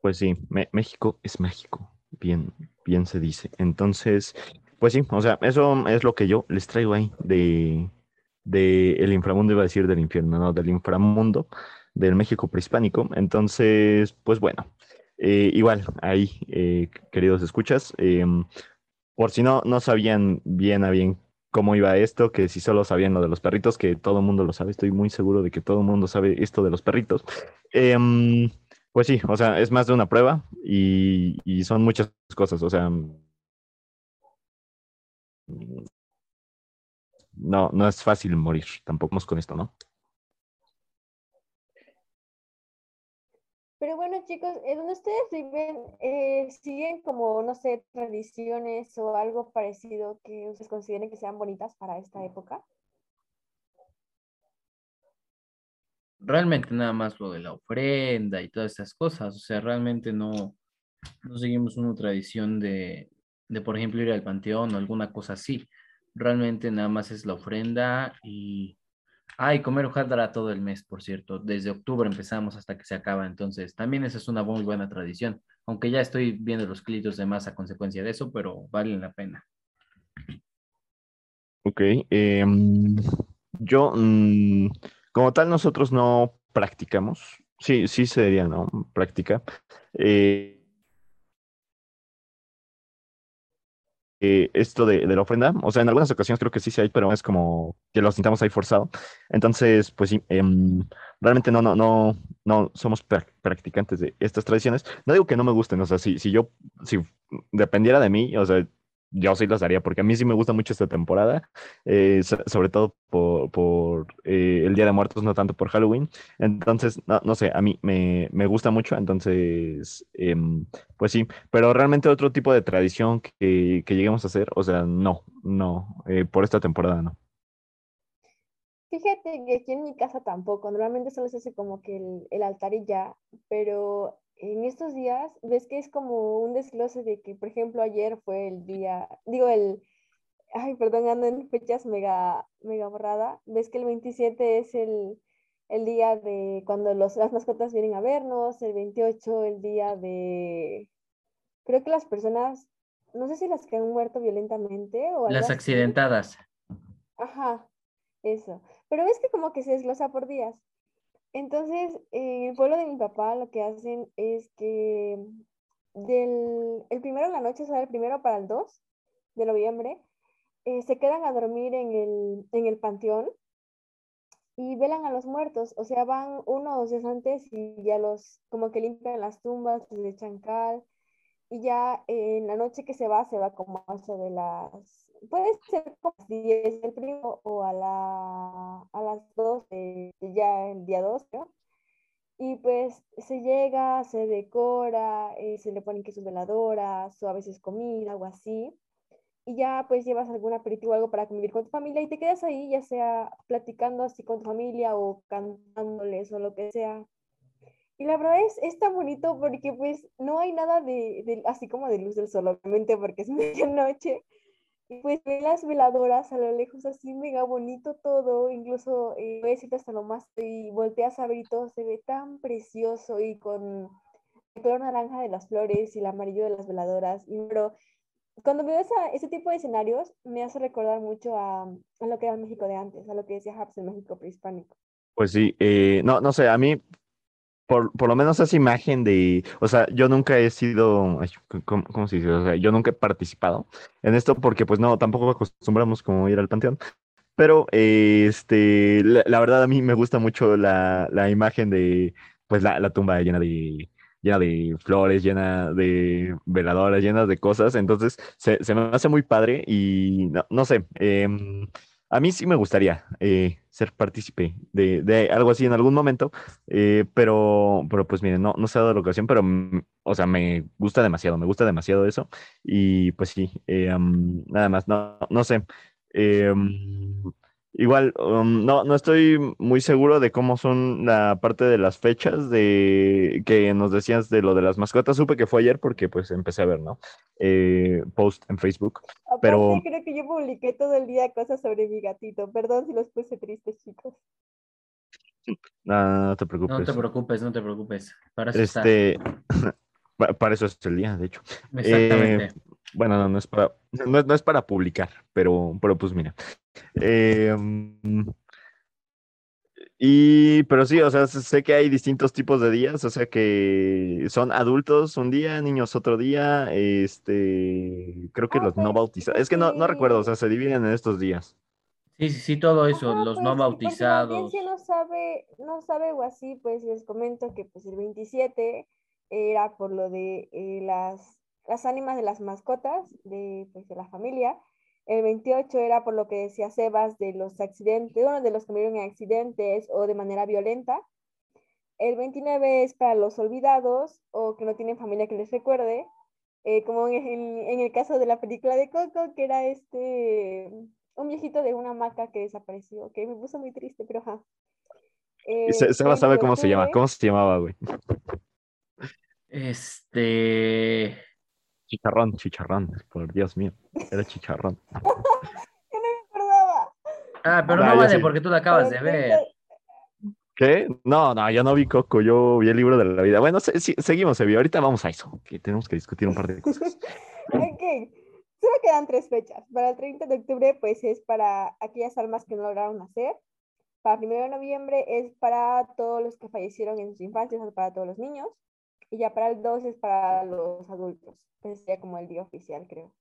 Speaker 2: Pues sí, México es mágico, bien, bien se dice. Entonces, pues sí, o sea, eso es lo que yo les traigo ahí de, de el inframundo, iba a decir del infierno, no, del inframundo del México prehispánico. Entonces, pues bueno, eh, igual, ahí, eh, queridos escuchas, em, por si no, no sabían bien a bien cómo iba esto, que si solo sabían lo de los perritos, que todo el mundo lo sabe, estoy muy seguro de que todo el mundo sabe esto de los perritos. Em, pues sí, o sea, es más de una prueba y, y son muchas cosas, o sea, no, no es fácil morir, tampoco con esto, ¿no?
Speaker 1: Pero bueno, chicos, en donde ustedes viven, eh, ¿siguen como, no sé, tradiciones o algo parecido que ustedes consideren que sean bonitas para esta época?
Speaker 3: Realmente nada más lo de la ofrenda y todas esas cosas. O sea, realmente no, no seguimos una tradición de, de, por ejemplo, ir al panteón o alguna cosa así. Realmente nada más es la ofrenda y Ay, comer hojaldra todo el mes, por cierto. Desde octubre empezamos hasta que se acaba. Entonces, también esa es una muy buena tradición. Aunque ya estoy viendo los kilitos de más a consecuencia de eso, pero valen la pena.
Speaker 2: Ok. Em, yo, mm, como tal, nosotros no practicamos. Sí, sí sería, ¿no? Práctica. Eh, Eh, esto de, la ofrenda. O sea, en algunas ocasiones creo que sí se hay, pero es como que lo sintamos ahí forzado. Entonces, pues sí, em, realmente no, no, no, no somos practicantes de estas tradiciones. No digo que no me gusten, o sea, si, si yo, si dependiera de mí, o sea, yo sí las haría, porque a mí sí me gusta mucho esta temporada, eh, sobre todo por, eh, el Día de Muertos, no tanto por Halloween. Entonces, no, sé, a mí me, gusta mucho, entonces, em, pues sí, pero realmente otro tipo de tradición que, lleguemos a hacer, o sea, no, no, eh, por esta temporada no.
Speaker 1: Fíjate que aquí en mi casa tampoco, normalmente solo se hace como que el, el altar y ya, pero en estos días ves que es como un desglose de que, por ejemplo, ayer fue el día, digo, el, ay, perdón, ando en fechas mega, mega borrada, ves que el 27 es el, el día de cuando los, las mascotas vienen a vernos, el 28 el día de, creo que las personas, no sé si las que han muerto violentamente o...
Speaker 3: Las accidentadas.
Speaker 1: Ajá, eso. Pero ves que como que se desglosa por días. Entonces, en el pueblo de mi papá lo que hacen es que del el primero de la noche, o sea, el primero para el 2 de noviembre, eh, se quedan a dormir en el, en el panteón y velan a los muertos, o sea, van uno o dos días antes y ya los, como que limpian las tumbas, les echan cal, y ya en la noche que se va, se va como a eso de las puede ser como 10 el primo o a, la, a las 12, ya el día 2, ¿no? Y pues se llega, se decora, eh, se le ponen que sus veladoras o a veces comida o así. Y ya pues llevas algún aperitivo o algo para convivir con tu familia y te quedas ahí, ya sea platicando así con tu familia o cantándoles o lo que sea. Y la verdad es, es tan bonito porque pues no hay nada de, de así como de luz del sol, obviamente porque es medianoche, y pues ve las veladoras a lo lejos, así mega bonito todo, incluso eh, ves hasta lo más y volteas a ver y todo se ve tan precioso y con el color naranja de las flores y el amarillo de las veladoras. Y, pero cuando veo esa, ese tipo de escenarios me hace recordar mucho a, a lo que era el México de antes, a lo que decía Habs, el México prehispánico.
Speaker 2: Pues sí, eh, no, no sé, a mí por, por, lo menos esa imagen de, o sea, yo nunca he sido, ¿cómo, se dice? O sea, yo nunca he participado en esto porque pues no, tampoco acostumbramos como ir al panteón. Pero este, la, verdad a mí me gusta mucho la, la imagen de, pues la, la, tumba llena de, llena de flores, llena de veladoras, llena de cosas. Entonces se, me hace muy padre y no, no sé, eh, a mí sí me gustaría eh, ser partícipe de, algo así en algún momento, eh, pero, pero pues miren, no, no se ha dado la ocasión, pero, mm, o sea, me gusta demasiado, me gusta demasiado eso. Y pues sí, eh, nada más, no, no sé. Igual, um, no, no estoy muy seguro de cómo son la parte de las fechas de que nos decías de lo de las mascotas. Supe que fue ayer porque pues empecé a ver, ¿no? Eh, post en Facebook. pero
Speaker 1: creo que yo publiqué todo el día cosas sobre mi gatito. Perdón si los puse tristes, chicos.
Speaker 2: No, no te preocupes.
Speaker 3: No te preocupes, no te preocupes.
Speaker 2: Para eso este... para eso es el día, de hecho.
Speaker 3: Exactamente. Eh,
Speaker 2: bueno, no, no es para, no, es para publicar, pero, pero pues mira. Eh, y, pero sí, o sea, sé que hay distintos tipos de días, o sea que son adultos un día, niños otro día, este, creo que los no bautizados, es que no, no recuerdo, o sea, se dividen en estos días.
Speaker 3: Sí, sí, sí, todo eso, los no pues, bautizados.
Speaker 1: Si no sabe, no sabe o así, pues les comento que pues el 27 era por lo de eh, las, las ánimas de las mascotas de, pues, de la familia, el 28 era por lo que decía Sebas de los accidentes, uno de los que murieron en accidentes o de manera violenta. El 29 es para los olvidados o que no tienen familia que les recuerde, eh, como en, el caso de la película de Coco, que era este, un viejito de una hamaca que desapareció, que me puso muy triste, pero ajá.
Speaker 2: Eh, Sebas sabe cómo se llama, ¿cómo se llamaba, güey?
Speaker 3: Este...
Speaker 2: Chicharrón, chicharrón, por Dios mío, era chicharrón.
Speaker 1: Yo no me acordaba.
Speaker 3: Ah, pero no, vale, porque tú lo acabas de ver.
Speaker 2: ¿Qué? No, no, yo no vi Coco, yo vi el libro de la vida. Bueno, seguimos, Evi. Ahorita vamos a eso, que tenemos que discutir un par de cosas.
Speaker 1: ok, solo quedan tres fechas. Para el 30 de octubre, pues es para aquellas almas que no lograron nacer. Para el 1 de noviembre es para todos los que fallecieron en su infancia, o sea, para todos los niños. Y ya para el 2 es para los adultos. Pues sería como el día oficial, creo.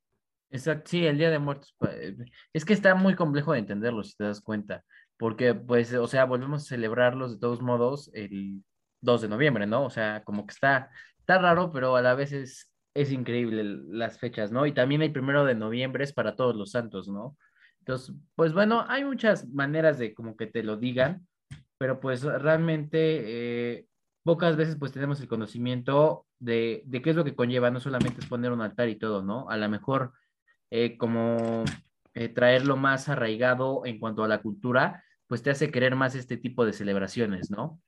Speaker 3: Exacto, sí, el Día de Muertos. Eh, es que está muy complejo de entenderlo, si te das cuenta. Porque, pues, o sea, volvemos a celebrarlos de todos modos el 2 de noviembre, ¿no? O sea, como que está, está raro, pero a la vez es, es increíble las fechas, ¿no? Y también el primero de noviembre es para todos los santos, ¿no? Entonces, pues bueno, hay muchas maneras de como que te lo digan, pero pues realmente eh, pocas veces pues tenemos el conocimiento de, qué es lo que conlleva, no solamente es poner un altar y todo, ¿no? A lo mejor eh, como eh, traerlo más arraigado en cuanto a la cultura, pues te hace querer más este tipo de celebraciones, ¿no?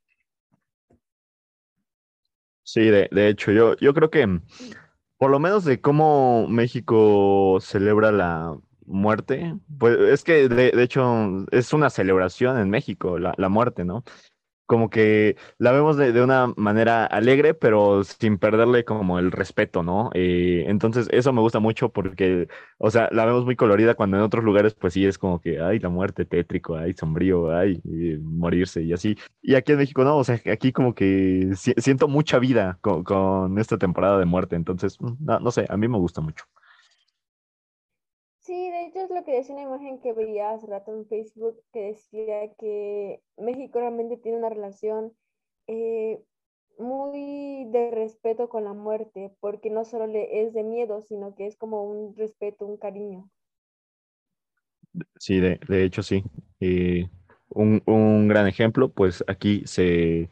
Speaker 2: Sí, de, hecho, yo, yo creo que por lo menos de cómo México celebra la muerte, pues es que de, hecho es una celebración en México, la, la muerte, ¿no? Como que la vemos de, una manera alegre, pero sin perderle como el respeto, ¿no? Eh, entonces, eso me gusta mucho porque, o sea, la vemos muy colorida cuando en otros lugares, pues sí, es como que, ay, la muerte, tétrico, ay, sombrío, ay, morirse y así. Y aquí en México, no, o sea, aquí como que siento mucha vida con, esta temporada de muerte, entonces, mm, no, no sé, a mí me gusta mucho.
Speaker 1: De hecho es lo que decía una imagen que veía hace rato en Facebook que decía que México realmente tiene una relación eh, muy de respeto con la muerte, porque no solo le es de miedo, sino que es como un respeto, un cariño.
Speaker 2: Sí, de, hecho sí. Un, un, gran ejemplo, pues aquí se,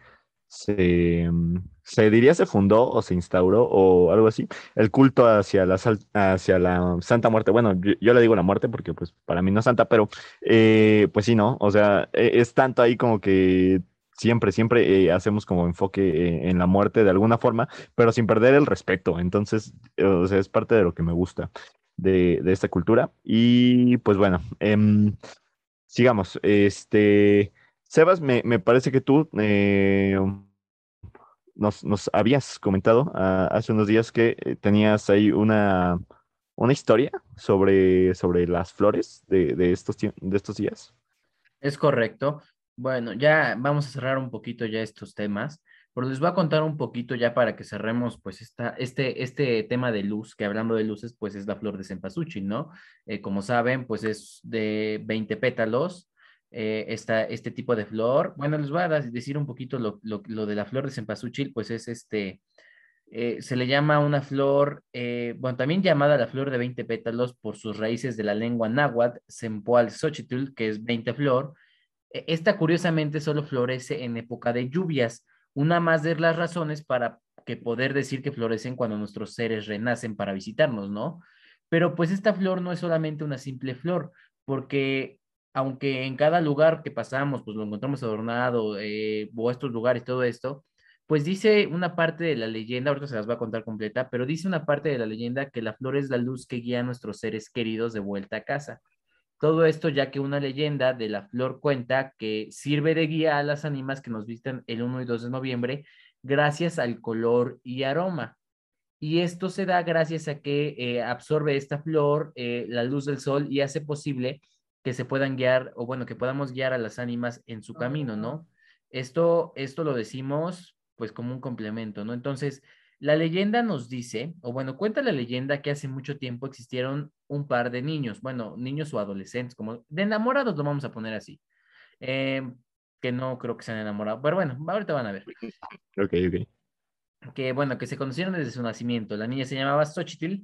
Speaker 2: se, mm, se diría se fundó o se instauró o algo así, el culto hacia la, hacia la Santa Muerte. Bueno, yo, le digo la muerte porque pues para mí no es santa, pero eh, pues sí, ¿no? O sea, e, es tanto ahí como que siempre, siempre eh, hacemos como enfoque eh, en la muerte de alguna forma, pero sin perder el respeto. Entonces, o sea, es parte de lo que me gusta de, esta cultura. Y pues bueno, em, sigamos. Este... Sebas, me, parece que tú eh, nos, habías comentado ah, hace unos días que eh, tenías ahí una, una historia sobre, sobre las flores de, estos, de estos días.
Speaker 3: Es correcto. Bueno, ya vamos a cerrar un poquito ya estos temas, pero les voy a contar un poquito ya para que cerremos pues esta, este, este tema de luz, que hablando de luces pues es la flor de cempasúchil, ¿no? Eh, como saben pues es de 20 pétalos, eh, este tipo de flor. Bueno, les voy a decir un poquito lo, de la flor de cempasúchil, pues es este, eh, se le llama una flor, eh, bueno, también llamada la flor de 20 pétalos por sus raíces de la lengua náhuatl, sempoal xochitl, que es 20 flor. E, esta curiosamente solo florece en época de lluvias, una más de las razones para que poder decir que florecen cuando nuestros seres renacen para visitarnos, ¿no? Pero pues esta flor no es solamente una simple flor, porque aunque en cada lugar que pasamos, pues lo encontramos adornado, eh, o estos lugares, todo esto, pues dice una parte de la leyenda, ahorita se las va a contar completa, pero dice una parte de la leyenda que la flor es la luz que guía a nuestros seres queridos de vuelta a casa. Todo esto ya que una leyenda de la flor cuenta que sirve de guía a las ánimas que nos vistan el 1 y 2 de noviembre gracias al color y aroma. Y esto se da gracias a que eh, absorbe esta flor eh, la luz del sol y hace posible que se puedan guiar, o bueno, que podamos guiar a las ánimas en su camino, ¿no? Esto, esto lo decimos pues como un complemento, ¿no? Entonces, la leyenda nos dice, o bueno, cuenta la leyenda que hace mucho tiempo existieron un par de niños, bueno, niños o adolescentes, como de enamorados lo vamos a poner así, em, que no creo que sean enamorados, pero bueno, ahorita van a ver.
Speaker 2: Ok, ok.
Speaker 3: Que bueno, que se conocieron desde su nacimiento. La niña se llamaba Xochitl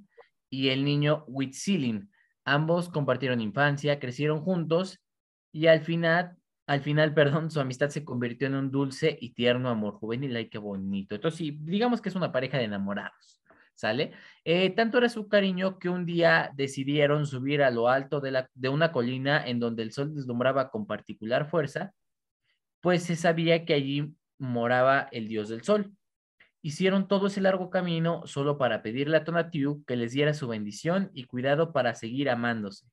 Speaker 3: y el niño Huitzilin. Ambos compartieron infancia, crecieron juntos y al final al final, perdón, su amistad se convirtió en un dulce y tierno amor juvenil. Ay, qué bonito. Entonces, sí, digamos que es una pareja de enamorados, ¿sale? Eh, tanto era su cariño que un día decidieron subir a lo alto de, la, de una colina en donde el sol deslumbraba con particular fuerza, pues se sabía que allí moraba el dios del sol. Hicieron todo ese largo camino solo para pedirle a Tonatiuh que les diera su bendición y cuidado para seguir amándose.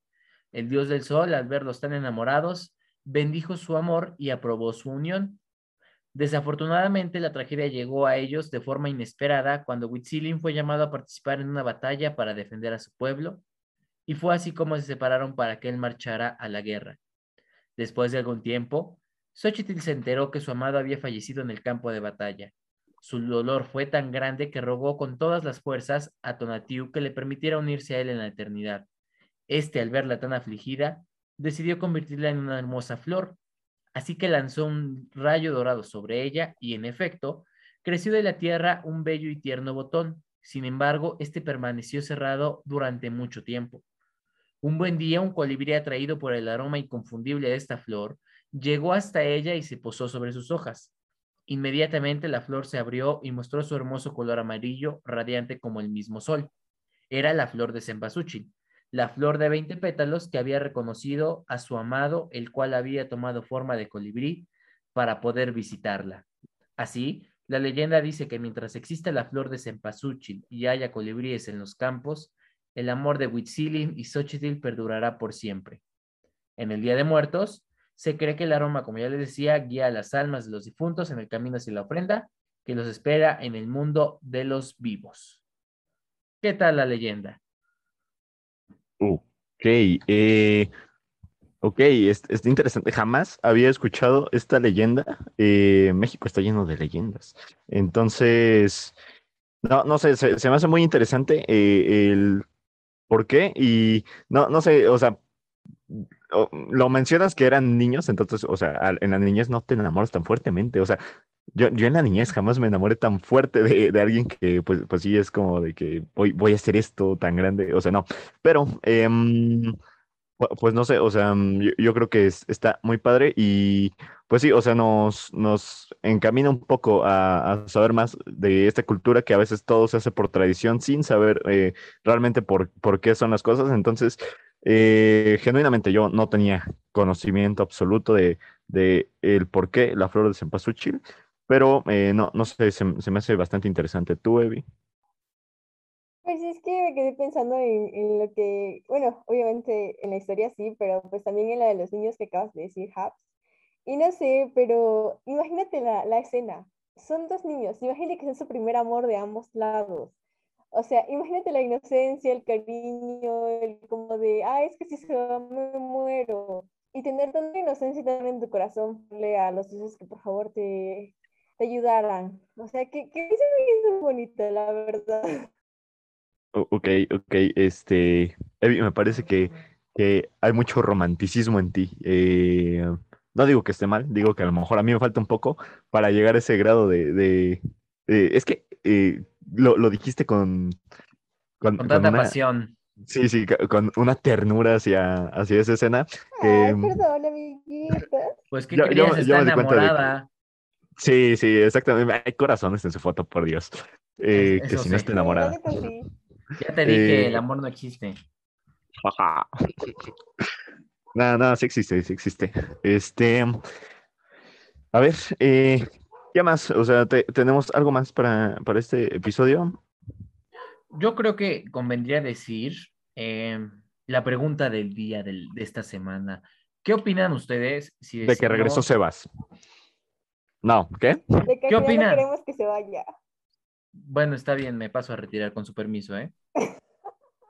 Speaker 3: El dios del sol, al verlos tan enamorados, bendijo su amor y aprobó su unión. Desafortunadamente, la tragedia llegó a ellos de forma inesperada cuando Huitzilin fue llamado a participar en una batalla para defender a su pueblo, y fue así como se separaron para que él marchara a la guerra. Después de algún tiempo, Xochitl se enteró que su amado había fallecido en el campo de batalla. Su dolor fue tan grande que rogó con todas las fuerzas a Tonatiuh que le permitiera unirse a él en la eternidad. Este, al verla tan afligida, decidió convertirla en una hermosa flor, así que lanzó un rayo dorado sobre ella y en efecto creció de la tierra un bello y tierno botón. Sin embargo, este permaneció cerrado durante mucho tiempo. Un buen día, un colibrí atraído por el aroma inconfundible de esta flor llegó hasta ella y se posó sobre sus hojas. Inmediatamente la flor se abrió y mostró su hermoso color amarillo, radiante como el mismo sol. Era la flor de cempasúchil, la flor de veinte pétalos que había reconocido a su amado, el cual había tomado forma de colibrí para poder visitarla. Así, la leyenda dice que mientras exista la flor de cempasúchil y haya colibríes en los campos, el amor de Huitzilin y Xochitl perdurará por siempre. En el Día de Muertos, se cree que el aroma, como ya les decía, guía a las almas de los difuntos en el camino hacia la ofrenda que los espera en el mundo de los vivos. ¿Qué tal la leyenda?
Speaker 2: Ok, eh, ok, es, interesante. Jamás había escuchado esta leyenda. Eh, México está lleno de leyendas. Entonces, no, no sé, se, me hace muy interesante eh, el por qué y no, no sé, o sea, lo mencionas que eran niños, entonces, o sea, en la niñez no te enamoras tan fuertemente, o sea, yo, yo en la niñez jamás me enamoré tan fuerte de, alguien que, pues, pues sí, es como de que voy, voy a hacer esto tan grande, o sea, no, pero, em, pues no sé, o sea, mm, yo, creo que está muy padre y, pues sí, o sea, nos, nos encamina un poco a, saber más de esta cultura que a veces todo se hace por tradición sin saber eh, realmente por, por qué son las cosas, entonces... Eh, genuinamente yo no tenía conocimiento absoluto de, el por qué la flor de cempasúchil, pero eh, no, no sé, se, me hace bastante interesante. ¿Tú, Evi?
Speaker 1: Pues es que me quedé pensando en, lo que, bueno, obviamente en la historia sí, pero pues también en la de los niños que acabas de decir, Habs. Y no sé, pero imagínate la, la escena. Son dos niños, imagínate que es su primer amor de ambos lados. O sea, imagínate la inocencia, el cariño, el como de, ah, es que si se va me muero. Y tener tanta inocencia también en tu corazón, a los dioses que por favor te, te ayudaran. O sea, que, que es muy bonito, la verdad.
Speaker 2: Ok, ok, este, Evi, me parece que, que hay mucho romanticismo en ti. Eh, no digo que esté mal, digo que a lo mejor a mí me falta un poco para llegar a ese grado de... de, es que eh, lo, lo dijiste con...
Speaker 3: Con, tanta pasión.
Speaker 2: Sí, sí, con una ternura hacia, hacia esa escena.
Speaker 1: Ay, perdón, amiguita.
Speaker 3: Pues que yo, está enamorada.
Speaker 2: Sí, sí, exactamente. Hay corazones en su foto, por Dios. Eh, que si no está enamorada.
Speaker 3: Ya te dije, el eh, amor no existe.
Speaker 2: Nada, nada, sí existe, sí existe. Este, a ver, eh, ¿Qué más? O sea, ¿tenemos algo más para, este episodio?
Speaker 3: Yo creo que convendría decir, eh, la pregunta del día de esta semana. ¿Qué opinan ustedes?
Speaker 2: Si de que regresó Sebas. No, ¿qué?
Speaker 1: De que
Speaker 3: ¿Qué opinan?
Speaker 1: queremos que se vaya.
Speaker 3: Bueno, está bien, me paso a retirar con su permiso, ¿eh?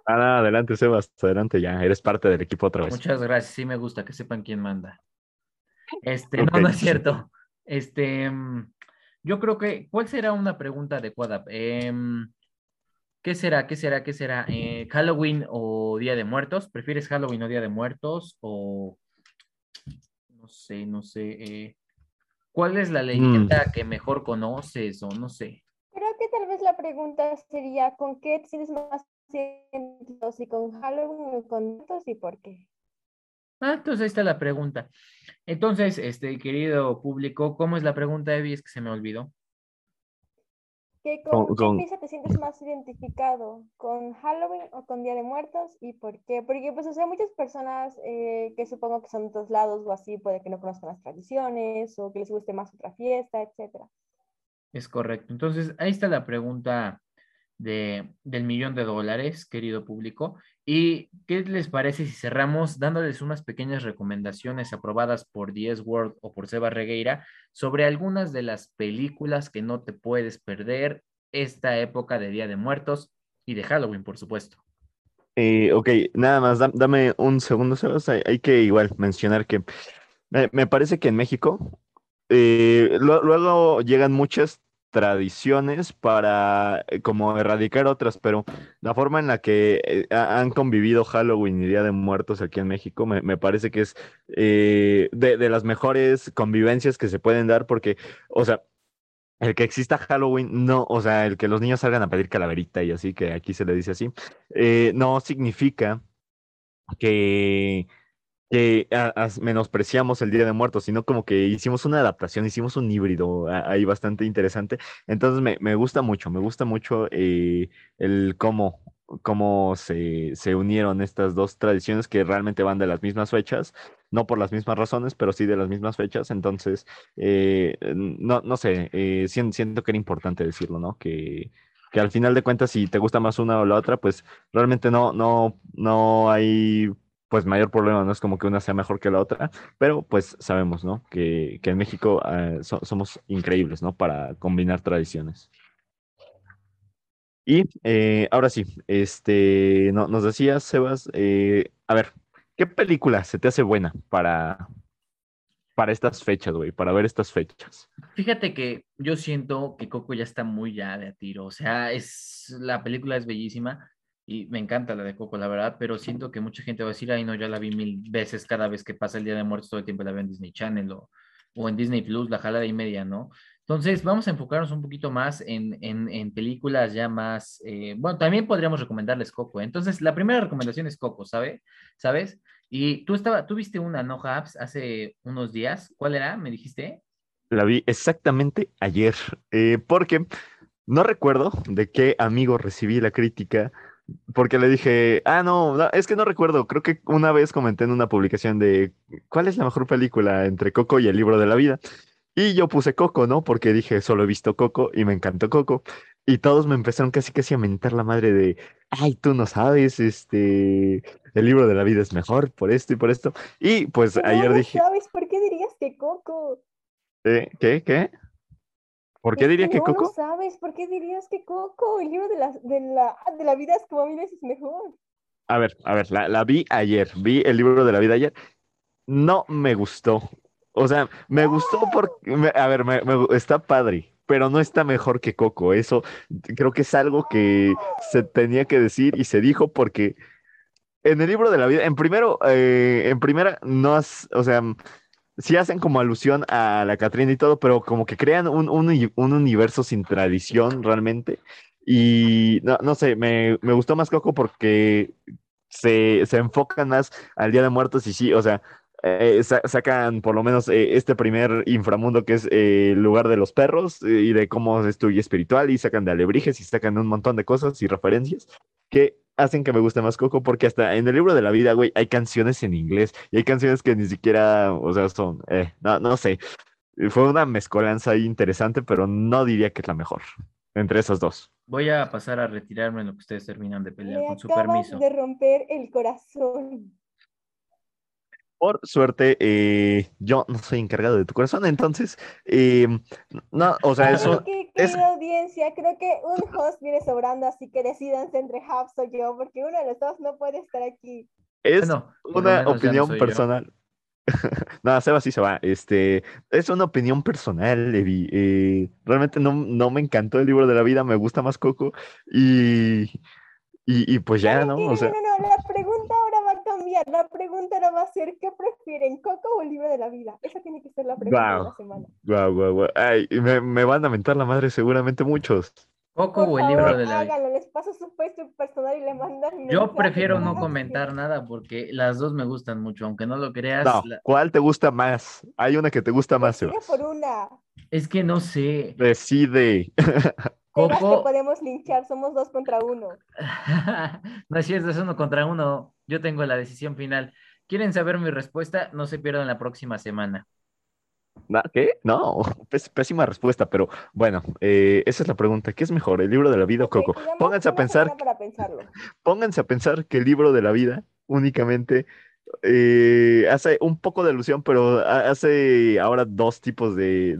Speaker 2: Ah, adelante, Sebas, adelante ya, eres parte del equipo otra vez.
Speaker 3: Muchas gracias, sí me gusta que sepan quién manda. Este, no, no es cierto. Este, mm, yo creo que, ¿cuál será una pregunta adecuada? Em, ¿Qué será? ¿Qué será? ¿Qué será? Eh, ¿Halloween o Día de Muertos? ¿Prefieres Halloween o Día de Muertos? O no sé, no sé. Eh, ¿Cuál es la leyenda mm. que mejor conoces o no sé?
Speaker 1: Creo que tal vez la pregunta sería, ¿con qué te sientes más si con Halloween o con muertos y por qué?
Speaker 3: Ah, entonces ahí está la pregunta. Entonces, este querido público, ¿cómo es la pregunta, Evi? Es que se me olvidó.
Speaker 1: con, qué pieza te sientes más identificado? ¿Con Halloween o con Día de Muertos? ¿Y por qué? Porque, pues, o sea, muchas personas eh, que supongo que son de dos lados o así, puede que no conozcan las tradiciones o que les guste más otra fiesta, etcétera.
Speaker 3: Es correcto. Entonces, ahí está la pregunta del millón de dólares, querido público. ¿Y qué les parece si cerramos dándoles unas pequeñas recomendaciones aprobadas por Diez World o por Seba Regueira sobre algunas de las películas que no te puedes perder esta época de Día de Muertos y de Halloween, por supuesto?
Speaker 2: Eh, ok, nada más, dame un segundo, Sebas. Hay, que igual mencionar que me, parece que en México eh, luego llegan muchas tradiciones para eh, como erradicar otras, pero la forma en la que eh, han convivido Halloween y Día de Muertos aquí en México me, parece que es eh, de, las mejores convivencias que se pueden dar porque, o sea, el que exista Halloween, no, o sea, el que los niños salgan a pedir calaverita y así, que aquí se le dice así, no significa que que menospreciamos el Día de Muertos, sino como que hicimos una adaptación, hicimos un híbrido ahí bastante interesante. Entonces me, gusta mucho, me gusta mucho eh, el cómo, cómo se, unieron estas dos tradiciones que realmente van de las mismas fechas, no por las mismas razones, pero sí de las mismas fechas. Entonces, eh, no, no sé, eh, siento, que era importante decirlo, ¿no? Que, que al final de cuentas, si te gusta más una o la otra, pues realmente no, no, no hay pues mayor problema, no es como que una sea mejor que la otra, pero pues sabemos, ¿no? Que, en México eh, somos increíbles, ¿no? Para combinar tradiciones. Y eh, ahora sí, este, no, nos decías, Sebas, eh, a ver, ¿qué película se te hace buena para, para estas fechas, güey, para ver estas fechas?
Speaker 3: Fíjate que yo siento que Coco ya está muy ya de a tiro, o sea, es, la película es bellísima, y me encanta la de Coco, la verdad, pero siento que mucha gente va a decir, ay, no, ya la vi mil veces cada vez que pasa el Día de Muertos, todo el tiempo la veo en Disney Channel o, o en Disney Plus, la jalada y media, ¿no? Entonces, vamos a enfocarnos un poquito más en, en, en películas ya más, eh, bueno, también podríamos recomendarles Coco. ¿eh? Entonces, la primera recomendación es Coco, ¿sabe? ¿Sabes? Y tú, estaba, tú viste una No Apps hace unos días. ¿Cuál era? ¿Me dijiste?
Speaker 2: La vi exactamente ayer, eh, porque no recuerdo de qué amigo recibí la crítica porque le dije, ah, no, es que no recuerdo, creo que una vez comenté en una publicación de cuál es la mejor película entre Coco y el libro de la vida. Y yo puse Coco, ¿no? Porque dije, solo he visto Coco y me encantó Coco. Y todos me empezaron casi casi a mentar la madre de, ay, tú no sabes, este, el libro de la vida es mejor por esto y por esto. Y pues ayer dije...
Speaker 1: ¿Sabes por qué dirías que Coco?
Speaker 2: ¿Eh? ¿Qué? ¿Qué? ¿Por qué dirías que Coco?
Speaker 1: No sabes, ¿por qué dirías que Coco? El libro de la, de la, de la vida es como mil veces mejor.
Speaker 2: A ver, a ver, la, la, vi ayer, vi el libro de la vida ayer. No me gustó. O sea, me gustó porque, a ver, me, está padre, pero no está mejor que Coco. Eso creo que es algo que se tenía que decir y se dijo porque en el libro de la vida, en primero, eh, en primera, no has, o sea, sí hacen como alusión a la Catrina y todo, pero como que crean un, universo sin tradición realmente. Y no, no sé, me, gustó más Coco porque se, se, enfocan más al Día de Muertos y sí, o sea, eh, sacan por lo menos eh, este primer inframundo que es eh, el lugar de los perros y de cómo es tu espiritual y sacan de alebrijes y sacan un montón de cosas y referencias que hacen que me guste más Coco porque hasta en el libro de la vida, güey, hay canciones en inglés y hay canciones que ni siquiera, o sea, son, eh, no, no sé. Fue una mezcolanza ahí interesante, pero no diría que es la mejor entre esas dos.
Speaker 3: Voy a pasar a retirarme en lo que ustedes terminan de pelear, con su
Speaker 1: permiso. de romper el corazón.
Speaker 2: Por suerte, eh, yo no soy encargado de tu corazón, entonces, eh, no, o sea, eso...
Speaker 1: es... audiencia, creo que un host viene sobrando, así que decidanse entre Habs o yo, porque uno de los dos no puede estar aquí.
Speaker 2: Es una opinión personal. no, Seba sí se va. Este, es una opinión personal, Levi. Eh, realmente no, no, me encantó el libro de la vida, me gusta más Coco. Y, y, pues ya, ¿no?
Speaker 1: O sea... No, no, no, la pregunta ahora va a cambiar. La pregunta ahora va a ser: ¿qué prefieren, Coco o el libro de la vida? Esa tiene que ser la pregunta de la semana.
Speaker 2: Guau, guau, guau. Ay, me, me van a mentar la madre seguramente muchos.
Speaker 3: Coco o el libro de la vida.
Speaker 1: les paso su Facebook personal y le mandan.
Speaker 3: Yo prefiero no comentar nada porque las dos me gustan mucho, aunque no lo creas.
Speaker 2: No, ¿cuál te gusta más? Hay una que te gusta más,
Speaker 1: Sebas. por una.
Speaker 3: Es que no sé.
Speaker 2: Decide.
Speaker 1: Coco. que podemos linchar, somos dos contra uno.
Speaker 3: no es cierto, es uno contra uno. Yo tengo la decisión final. ¿Quieren saber mi respuesta? No se pierdan la próxima semana.
Speaker 2: ¿Qué? No, pésima respuesta, pero bueno, eh, esa es la pregunta. ¿Qué es mejor, el libro de la vida o Coco? Pónganse a pensar. Pónganse a pensar que el libro de la vida únicamente eh, hace un poco de alusión, pero hace ahora dos tipos de,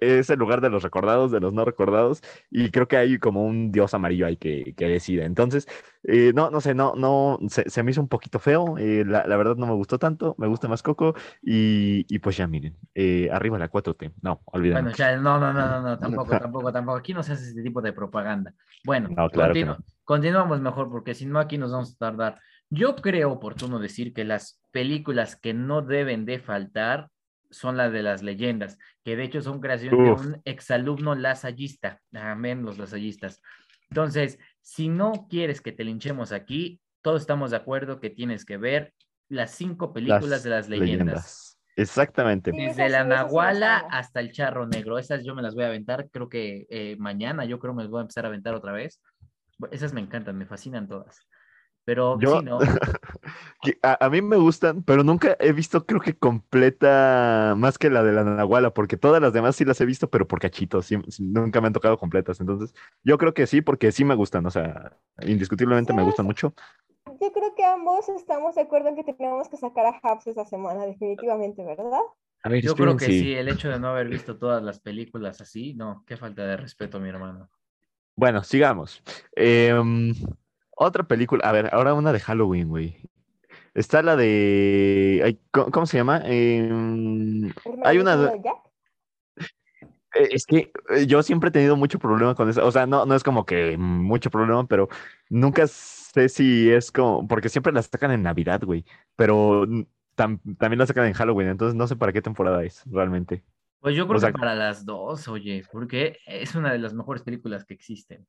Speaker 2: es el lugar de los recordados, de los no recordados, y creo que hay como un dios amarillo ahí que, que decide. Entonces, eh, no, no sé, no, no, se, me hizo un poquito feo, eh, la, verdad no me gustó tanto, me gusta más Coco, y, y pues ya miren, eh, arriba la 4T, no, olvídate.
Speaker 3: Bueno, ya, no, no, no, no, tampoco, tampoco, tampoco, aquí no se hace este tipo de propaganda. Bueno, continuamos mejor, porque si no aquí nos vamos a tardar. Yo creo oportuno decir que las películas que no deben de faltar son las de las leyendas, que de hecho son creación de un exalumno lasallista. Amén, los lasallistas. Entonces, si no quieres que te linchemos aquí, todos estamos de acuerdo que tienes que ver las cinco películas de las leyendas.
Speaker 2: Exactamente.
Speaker 3: Desde la Nahuala hasta el Charro Negro. Esas yo me las voy a aventar, creo que eh, mañana, yo creo me las voy a empezar a aventar otra vez. Esas me encantan, me fascinan todas. Pero
Speaker 2: Yo,
Speaker 3: no.
Speaker 2: a, mí me gustan, pero nunca he visto, creo que completa más que la de la Nahuala, porque todas las demás sí las he visto, pero por cachitos, nunca me han tocado completas. Entonces, yo creo que sí, porque sí me gustan, o sea, indiscutiblemente me gustan mucho.
Speaker 1: Yo creo que ambos estamos de acuerdo en que tenemos que sacar a Habs esa semana, definitivamente, ¿verdad?
Speaker 3: A ver, yo creo que sí. el hecho de no haber visto todas las películas así, no, qué falta de respeto, mi hermano.
Speaker 2: Bueno, sigamos. Eh, otra película, a ver, ahora una de Halloween, güey. Está la de. ¿Cómo, se llama? Em, hay una. Eh, es que eh, yo siempre he tenido mucho problema con eso. O sea, no, no es como que mucho problema, pero nunca sé si es como. Porque siempre la sacan en Navidad, güey. Pero también la sacan en Halloween. Entonces no sé para qué temporada es realmente.
Speaker 3: Pues yo creo que para las dos, oye, porque es una de las mejores películas que existen.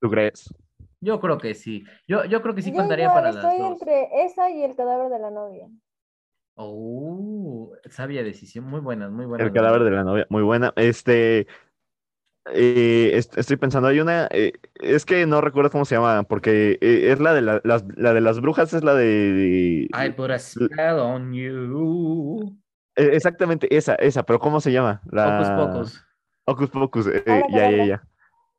Speaker 2: ¿Tú crees?
Speaker 3: Yo creo que sí. Yo, yo creo que sí contaría para las dos.
Speaker 1: Estoy entre esa y el cadáver de la novia.
Speaker 3: Oh, sabia decisión, muy buena, muy buena.
Speaker 2: El cadáver de la novia, muy buena. Este, eh, estoy pensando, hay una, eh, es que no recuerdo cómo se llama, porque eh, es la de las, la de las brujas, es la de,
Speaker 3: I put a spell on you.
Speaker 2: Exactamente, esa, esa, pero ¿cómo se llama?
Speaker 3: La... Ocus Pocus.
Speaker 2: Ocus Pocus, ya, ya, ya.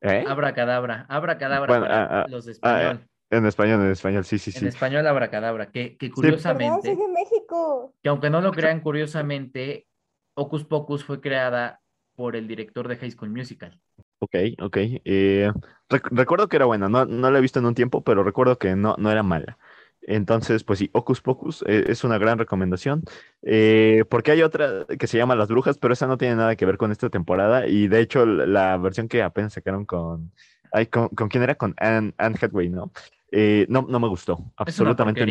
Speaker 3: ¿Eh? Abracadabra, abracadabra para ah, ah, los de ah, español.
Speaker 2: en español, en español, sí, sí, sí.
Speaker 3: En español abracadabra, que, que curiosamente,
Speaker 1: de México.
Speaker 3: que aunque no lo crean curiosamente, Ocus Pocus fue creada por el director de High School Musical.
Speaker 2: Ok, ok. Eh, recuerdo que era buena, no, no la he visto en un tiempo, pero recuerdo que no, no era mala. Entonces, pues sí, Ocus Pocus eh, es una gran recomendación. Eh, porque hay otra que se llama Las Brujas, pero esa no tiene nada que ver con esta temporada. Y de hecho, la versión que apenas sacaron con. ¿con, ¿con quién era? Con Anne, Anne Hathaway, ¿no? Eh, no, no me gustó. Absolutamente.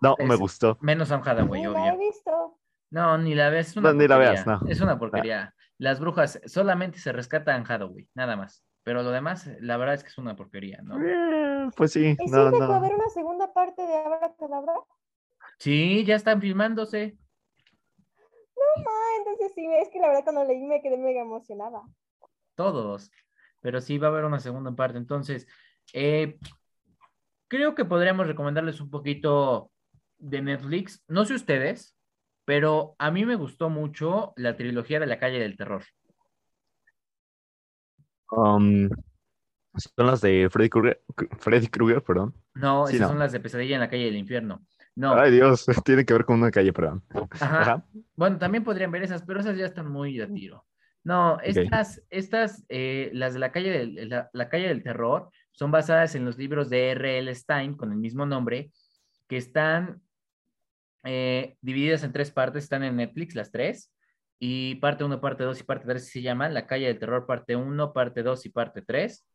Speaker 2: no me gustó.
Speaker 3: Menos Anne Hathaway,
Speaker 1: obvio. La he visto.
Speaker 3: No, ni la ves. no, ni la veas, no. Es una porquería. Las brujas solamente se rescatan Anne Hathaway, nada más. Pero lo demás, la verdad es que es una porquería, ¿no?
Speaker 2: Eh, pues sí.
Speaker 1: ¿Y no, no. haber una segunda parte de Abracadabra?
Speaker 3: Sí, ya están filmándose.
Speaker 1: No, ma, entonces sí, es que la verdad cuando leí me quedé mega emocionada.
Speaker 3: Todos. Pero sí va a haber una segunda parte. Entonces, eh, creo que podríamos recomendarles un poquito de Netflix. No sé ustedes, pero a mí me gustó mucho la trilogía de la calle del terror.
Speaker 2: Um, son las de Freddy Krueger, Freddy Krueger, perdón.
Speaker 3: No, esas son las de Pesadilla en la calle del infierno. No.
Speaker 2: Ay, Dios, tiene que ver con una calle, perdón.
Speaker 3: Ajá. Bueno, también podrían ver esas, pero esas ya están muy a tiro. No, estas, estas, eh, las de la calle del, la, calle del terror, son basadas en los libros de R.L. Stein con el mismo nombre, que están eh, divididas en tres partes, están en Netflix las tres, y parte 1, parte 2 y parte 3 se llaman La calle del terror, parte 1, parte 2 y parte 3.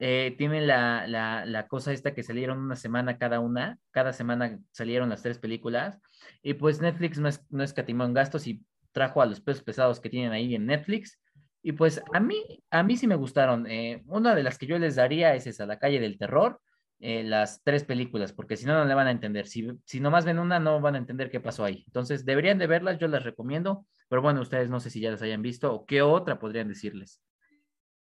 Speaker 3: Eh, tienen la, la, la, cosa esta que salieron una semana cada una, cada semana salieron las tres películas, y pues Netflix no, es, no escatimó en gastos y trajo a los pesos pesados que tienen ahí en Netflix, y pues a mí, a mí sí me gustaron. Eh, una de las que yo les daría es esa, La calle del terror, eh, las tres películas, porque si no, no le van a entender. Si, si nomás ven una, no van a entender qué pasó ahí. Entonces, deberían de verlas, yo las recomiendo, pero bueno, ustedes no sé si ya las hayan visto o qué otra podrían decirles.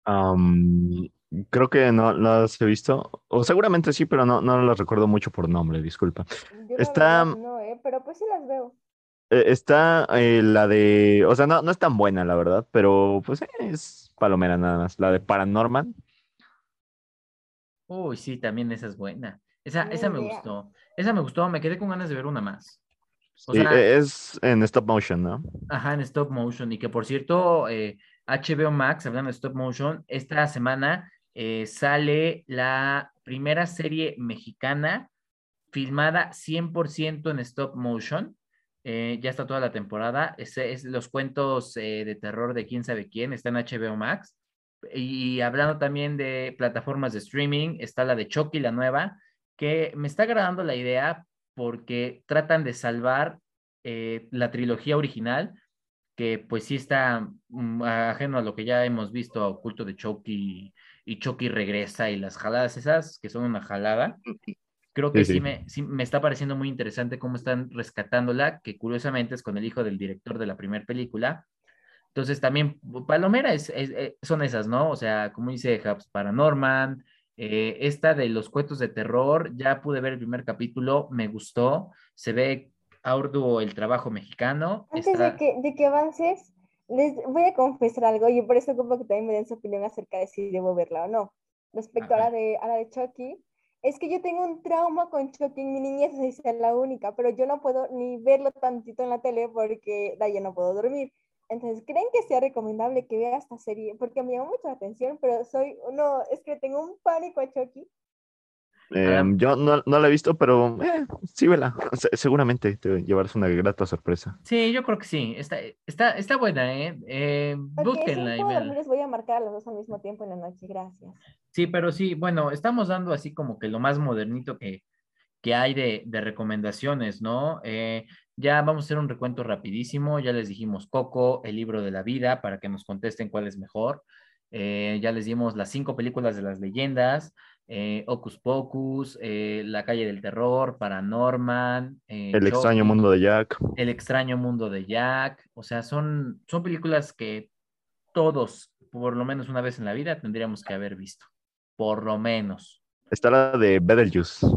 Speaker 2: creo que no las he visto, o seguramente sí, pero no, no las recuerdo mucho por nombre, disculpa. Está...
Speaker 1: No, eh, pero pues sí las veo.
Speaker 2: Eh, está eh, la de, o sea, no, no es tan buena, la verdad, pero pues es palomera nada más. La de Paranormal.
Speaker 3: Uy, sí, también esa es buena. Esa, esa me gustó. Esa me gustó, me quedé con ganas de ver una más.
Speaker 2: Sí, e, es en stop motion, ¿no?
Speaker 3: Ajá, en stop motion. Y que por cierto, eh, HBO Max, hablando de stop motion, esta semana sale la primera serie mexicana filmada 100% en stop motion. Eh, ya está toda la temporada. Es, es los cuentos eh, de terror de quién sabe quién. Está en HBO Max. Y hablando también de plataformas de streaming, está la de Chucky, la nueva, que me está agradando la idea porque tratan de salvar eh, la trilogía original, que pues sí está mm, ajeno a lo que ya hemos visto, oculto de Chucky y Chucky regresa y las jaladas esas, que son una jalada. Creo que sí, me, me, está pareciendo muy interesante cómo están rescatándola, que curiosamente es con el hijo del director de la primera película. Entonces también Palomera es, eh, son esas, ¿no? O sea, como dice Hubs, Paranorman, eh, esta de los cuentos de terror, ya pude ver el primer capítulo, me gustó, se ve arduo el trabajo mexicano.
Speaker 1: Antes de, que, de que avances, les voy a confesar algo y por eso como que también me den su opinión acerca de si debo verla o no. Respecto a la, de, a la de Chucky, es que yo tengo un trauma con Chucky en mi niñez, es la única, pero yo no puedo ni verlo tantito en la tele porque de ahí no puedo dormir. Entonces, ¿creen que sea recomendable que vea esta serie? Porque me llama mucha atención, pero soy, no, es que tengo un pánico a Chucky.
Speaker 2: Em, yo no, no, la he visto, pero eh, sí, vela. seguramente te llevarás una grata sorpresa.
Speaker 3: Sí, yo creo que sí. Está, está, está buena, ¿eh? eh búsquenla.
Speaker 1: Y les voy a marcar a los dos al mismo tiempo en la noche. Gracias.
Speaker 3: Sí, pero sí, bueno, estamos dando así como que lo más modernito que, que hay de, de recomendaciones, ¿no? Eh, ya vamos a hacer un recuento rapidísimo. Ya les dijimos Coco, el libro de la vida, para que nos contesten cuál es mejor. Eh, ya les dimos las cinco películas de las leyendas. Eh, Ocus Pocus, eh, La calle del terror, Paranorman.
Speaker 2: El extraño mundo de Jack.
Speaker 3: El extraño mundo de Jack. O sea, son, son películas que todos, por lo menos una vez en la vida, tendríamos que haber visto. Por lo menos.
Speaker 2: Está la de Beetlejuice.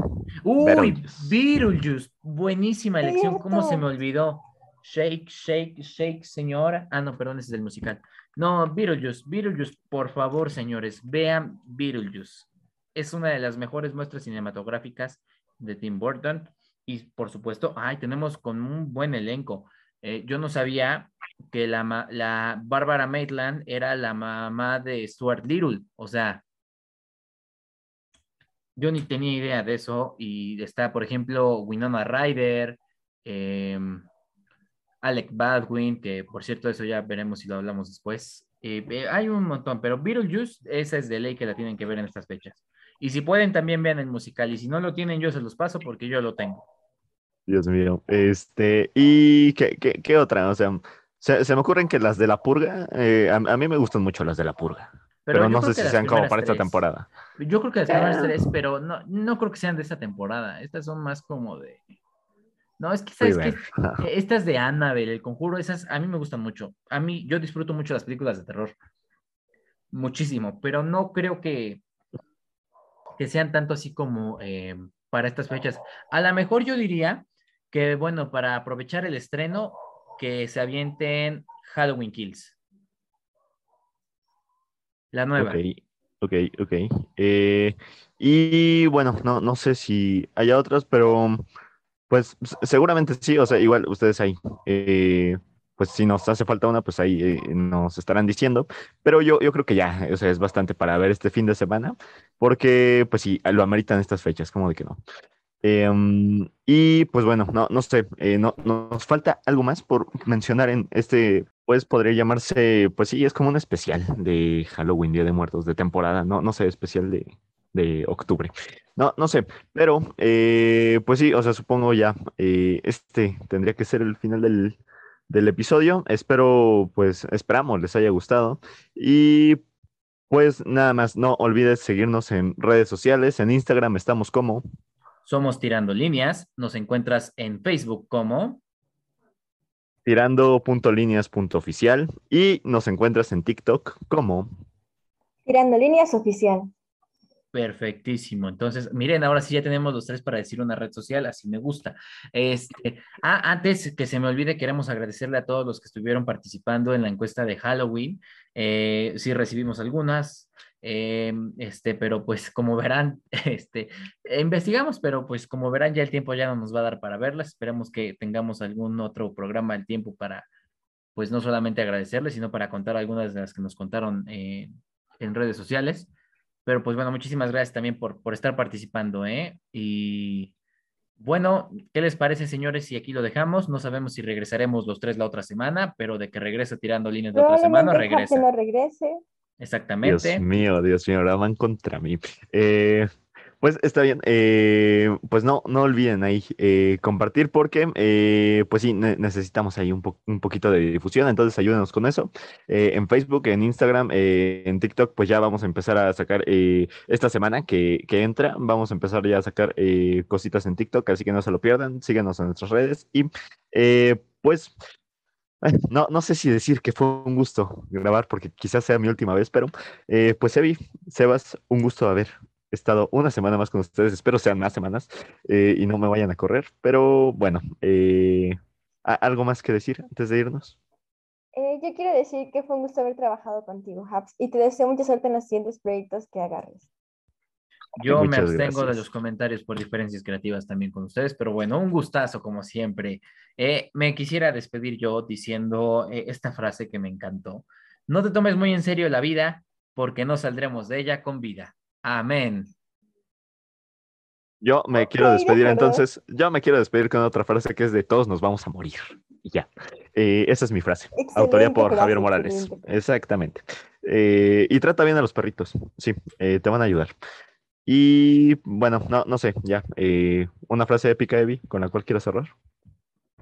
Speaker 3: Uy, Beetlejuice. Buenísima elección. ¿Cómo se me olvidó? Shake, shake, shake, señora. Ah, no, perdón, ese es el musical. No, Beetlejuice, Beetlejuice, por favor, señores, vean Beetlejuice es una de las mejores muestras cinematográficas de Tim Burton. Y por supuesto, ay, tenemos con un buen elenco. Eh, yo no sabía que la, la Bárbara Maitland era la mamá de Stuart Little. O sea, yo ni tenía idea de eso. Y está, por ejemplo, Winona Ryder, em, Alec Baldwin, que por cierto, eso ya veremos si lo hablamos después. Eh, hay un montón, pero Beetlejuice, esa es de ley que la tienen que ver en estas fechas. Y si pueden, también vean el musical. Y si no lo tienen, yo se los paso porque yo lo tengo.
Speaker 2: Dios mío. Este, ¿y qué, qué, otra? O sea, se, me ocurren que las de la purga, eh, a, mí me gustan mucho las de la purga. Pero, no sé si sean como para esta temporada.
Speaker 3: Yo creo que las primeras tres, pero no, no creo que sean de esta temporada. Estas son más como de. No, es que sabes que estas de Annabelle, el conjuro, esas a mí me gustan mucho. A mí, yo disfruto mucho las películas de terror. Muchísimo, pero no creo que que sean tanto así como eh, para estas fechas. A lo mejor yo diría que, bueno, para aprovechar el estreno, que se avienten Halloween Kills. La nueva.
Speaker 2: Ok, ok, ok. Eh, y bueno, no, no sé si haya otras, pero pues seguramente sí, o sea, igual ustedes ahí, eh, pues si nos hace falta una, pues ahí eh, nos estarán diciendo, pero yo, yo creo que ya, o sea, es bastante para ver este fin de semana, porque pues sí, lo ameritan estas fechas, como de que no. Em, y pues bueno, no, no sé, eh, no, nos falta algo más por mencionar en este, pues podría llamarse, pues sí, es como un especial de Halloween, Día de Muertos, de temporada, no, no sé, especial de, de octubre. No, no sé, pero eh, pues sí, o sea, supongo ya, eh, este tendría que ser el final del, del episodio. Espero, pues, esperamos les haya gustado. Y pues nada más, no olvides seguirnos en redes sociales. En Instagram estamos como
Speaker 3: somos Tirando Líneas. Nos encuentras en Facebook como
Speaker 2: tirando.líneas.oficial y nos encuentras en TikTok como
Speaker 1: Tirando Líneas Oficial.
Speaker 3: Perfectísimo. Entonces, miren, ahora sí ya tenemos los tres para decir una red social, así me gusta. Este, ah, antes que se me olvide, queremos agradecerle a todos los que estuvieron participando en la encuesta de Halloween. Eh, sí recibimos algunas, eh, este, pero pues como verán, este, investigamos, pero pues como verán ya el tiempo ya no nos va a dar para verlas. Esperemos que tengamos algún otro programa al tiempo para, pues no solamente agradecerles, sino para contar algunas de las que nos contaron eh, en redes sociales. Pero pues bueno, muchísimas gracias también por, por estar participando, ¿eh? Y bueno, ¿qué les parece, señores? Si aquí lo dejamos, no sabemos si regresaremos los tres la otra semana, pero de que regrese tirando líneas de otra semana, regresa.
Speaker 1: regrese.
Speaker 3: Exactamente.
Speaker 2: Dios mío, Dios mío, ahora van contra mí. Eh, pues está bien, eh, pues no, no olviden ahí eh, compartir porque eh, pues sí, necesitamos ahí un, poquito de difusión, entonces ayúdenos con eso. en Facebook, en Instagram, en TikTok, pues ya vamos a empezar a sacar esta semana que, que, entra, vamos a empezar ya a sacar cositas en TikTok, así que no se lo pierdan, síganos en nuestras redes y pues... No, no sé si decir que fue un gusto grabar porque quizás sea mi última vez, pero pues Evi, Sebas, un gusto haber estado una semana más con ustedes, espero sean más semanas eh, y no me vayan a correr, pero bueno, eh, ¿algo más que decir antes de irnos?
Speaker 1: Eh, yo quiero decir que fue un gusto haber trabajado contigo, Habs, y te deseo mucha suerte en los siguientes proyectos que agarres.
Speaker 3: Yo me abstengo de los comentarios por diferencias creativas también con ustedes, pero bueno, un gustazo como siempre. me quisiera despedir yo diciendo esta frase que me encantó. No te tomes muy en serio la vida porque no saldremos de ella con vida. Amén.
Speaker 2: Yo me quiero despedir entonces, yo me quiero despedir con otra frase que es de todos nos vamos a morir. Y ya. Eh, esa es mi frase. Autoría por Javier Morales. Exactamente. Eh, y trata bien a los perritos. Sí, eh, te van a ayudar. Y bueno, no, no sé, ya. una frase épica, Evi, con la cual quiero cerrar.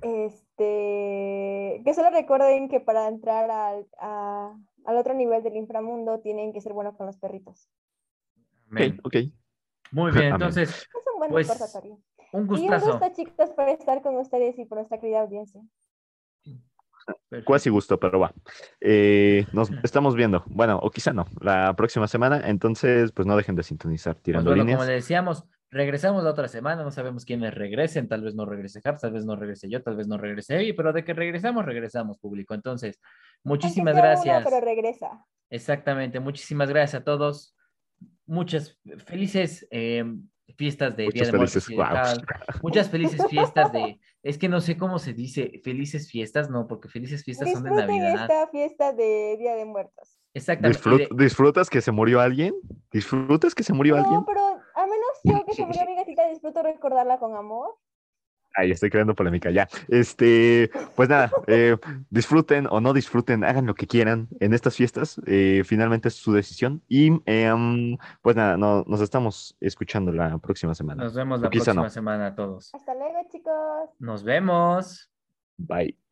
Speaker 1: Este, que solo recuerden que para entrar al, al otro nivel del inframundo tienen que ser buenos con los perritos.
Speaker 2: Ok,
Speaker 3: Muy bien, entonces.
Speaker 1: Es un buen pues,
Speaker 3: Un gustazo.
Speaker 1: Y un gusto, chicos, por estar con ustedes y por nuestra querida audiencia.
Speaker 2: Cuasi gusto, pero va. Eh, nos estamos viendo. Bueno, o quizá no, la próxima semana. Entonces, pues no dejen de sintonizar pues tirando pues bueno,
Speaker 3: Como le decíamos, regresamos la otra semana. No sabemos quiénes regresen. Tal vez no regrese Harps, tal vez no regrese yo, tal vez no regrese Evi, pero de que regresamos, regresamos, público. Entonces, muchísimas gracias.
Speaker 1: pero regresa.
Speaker 3: Exactamente. Muchísimas gracias a todos muchas felices eh, fiestas de Día de Muertos. Muchas felices fiestas de, es que no sé cómo se dice, felices fiestas, no, porque felices fiestas son de Navidad.
Speaker 1: esta fiesta de Día de Muertos.
Speaker 3: Exactamente.
Speaker 2: ¿Disfrutas que se murió alguien? ¿Disfrutas que se murió alguien?
Speaker 1: No, pero a menos yo que se murió mi gatita disfruto recordarla con amor.
Speaker 2: Ahí estoy creando polémica ya. Este, pues nada, eh, disfruten o no disfruten, hagan lo que quieran en estas fiestas. Eh, finalmente es su decisión. Y em, pues nada, no, nos estamos escuchando la próxima semana.
Speaker 3: Nos vemos la próxima semana a todos.
Speaker 1: Hasta luego, chicos.
Speaker 3: Nos vemos.
Speaker 2: Bye.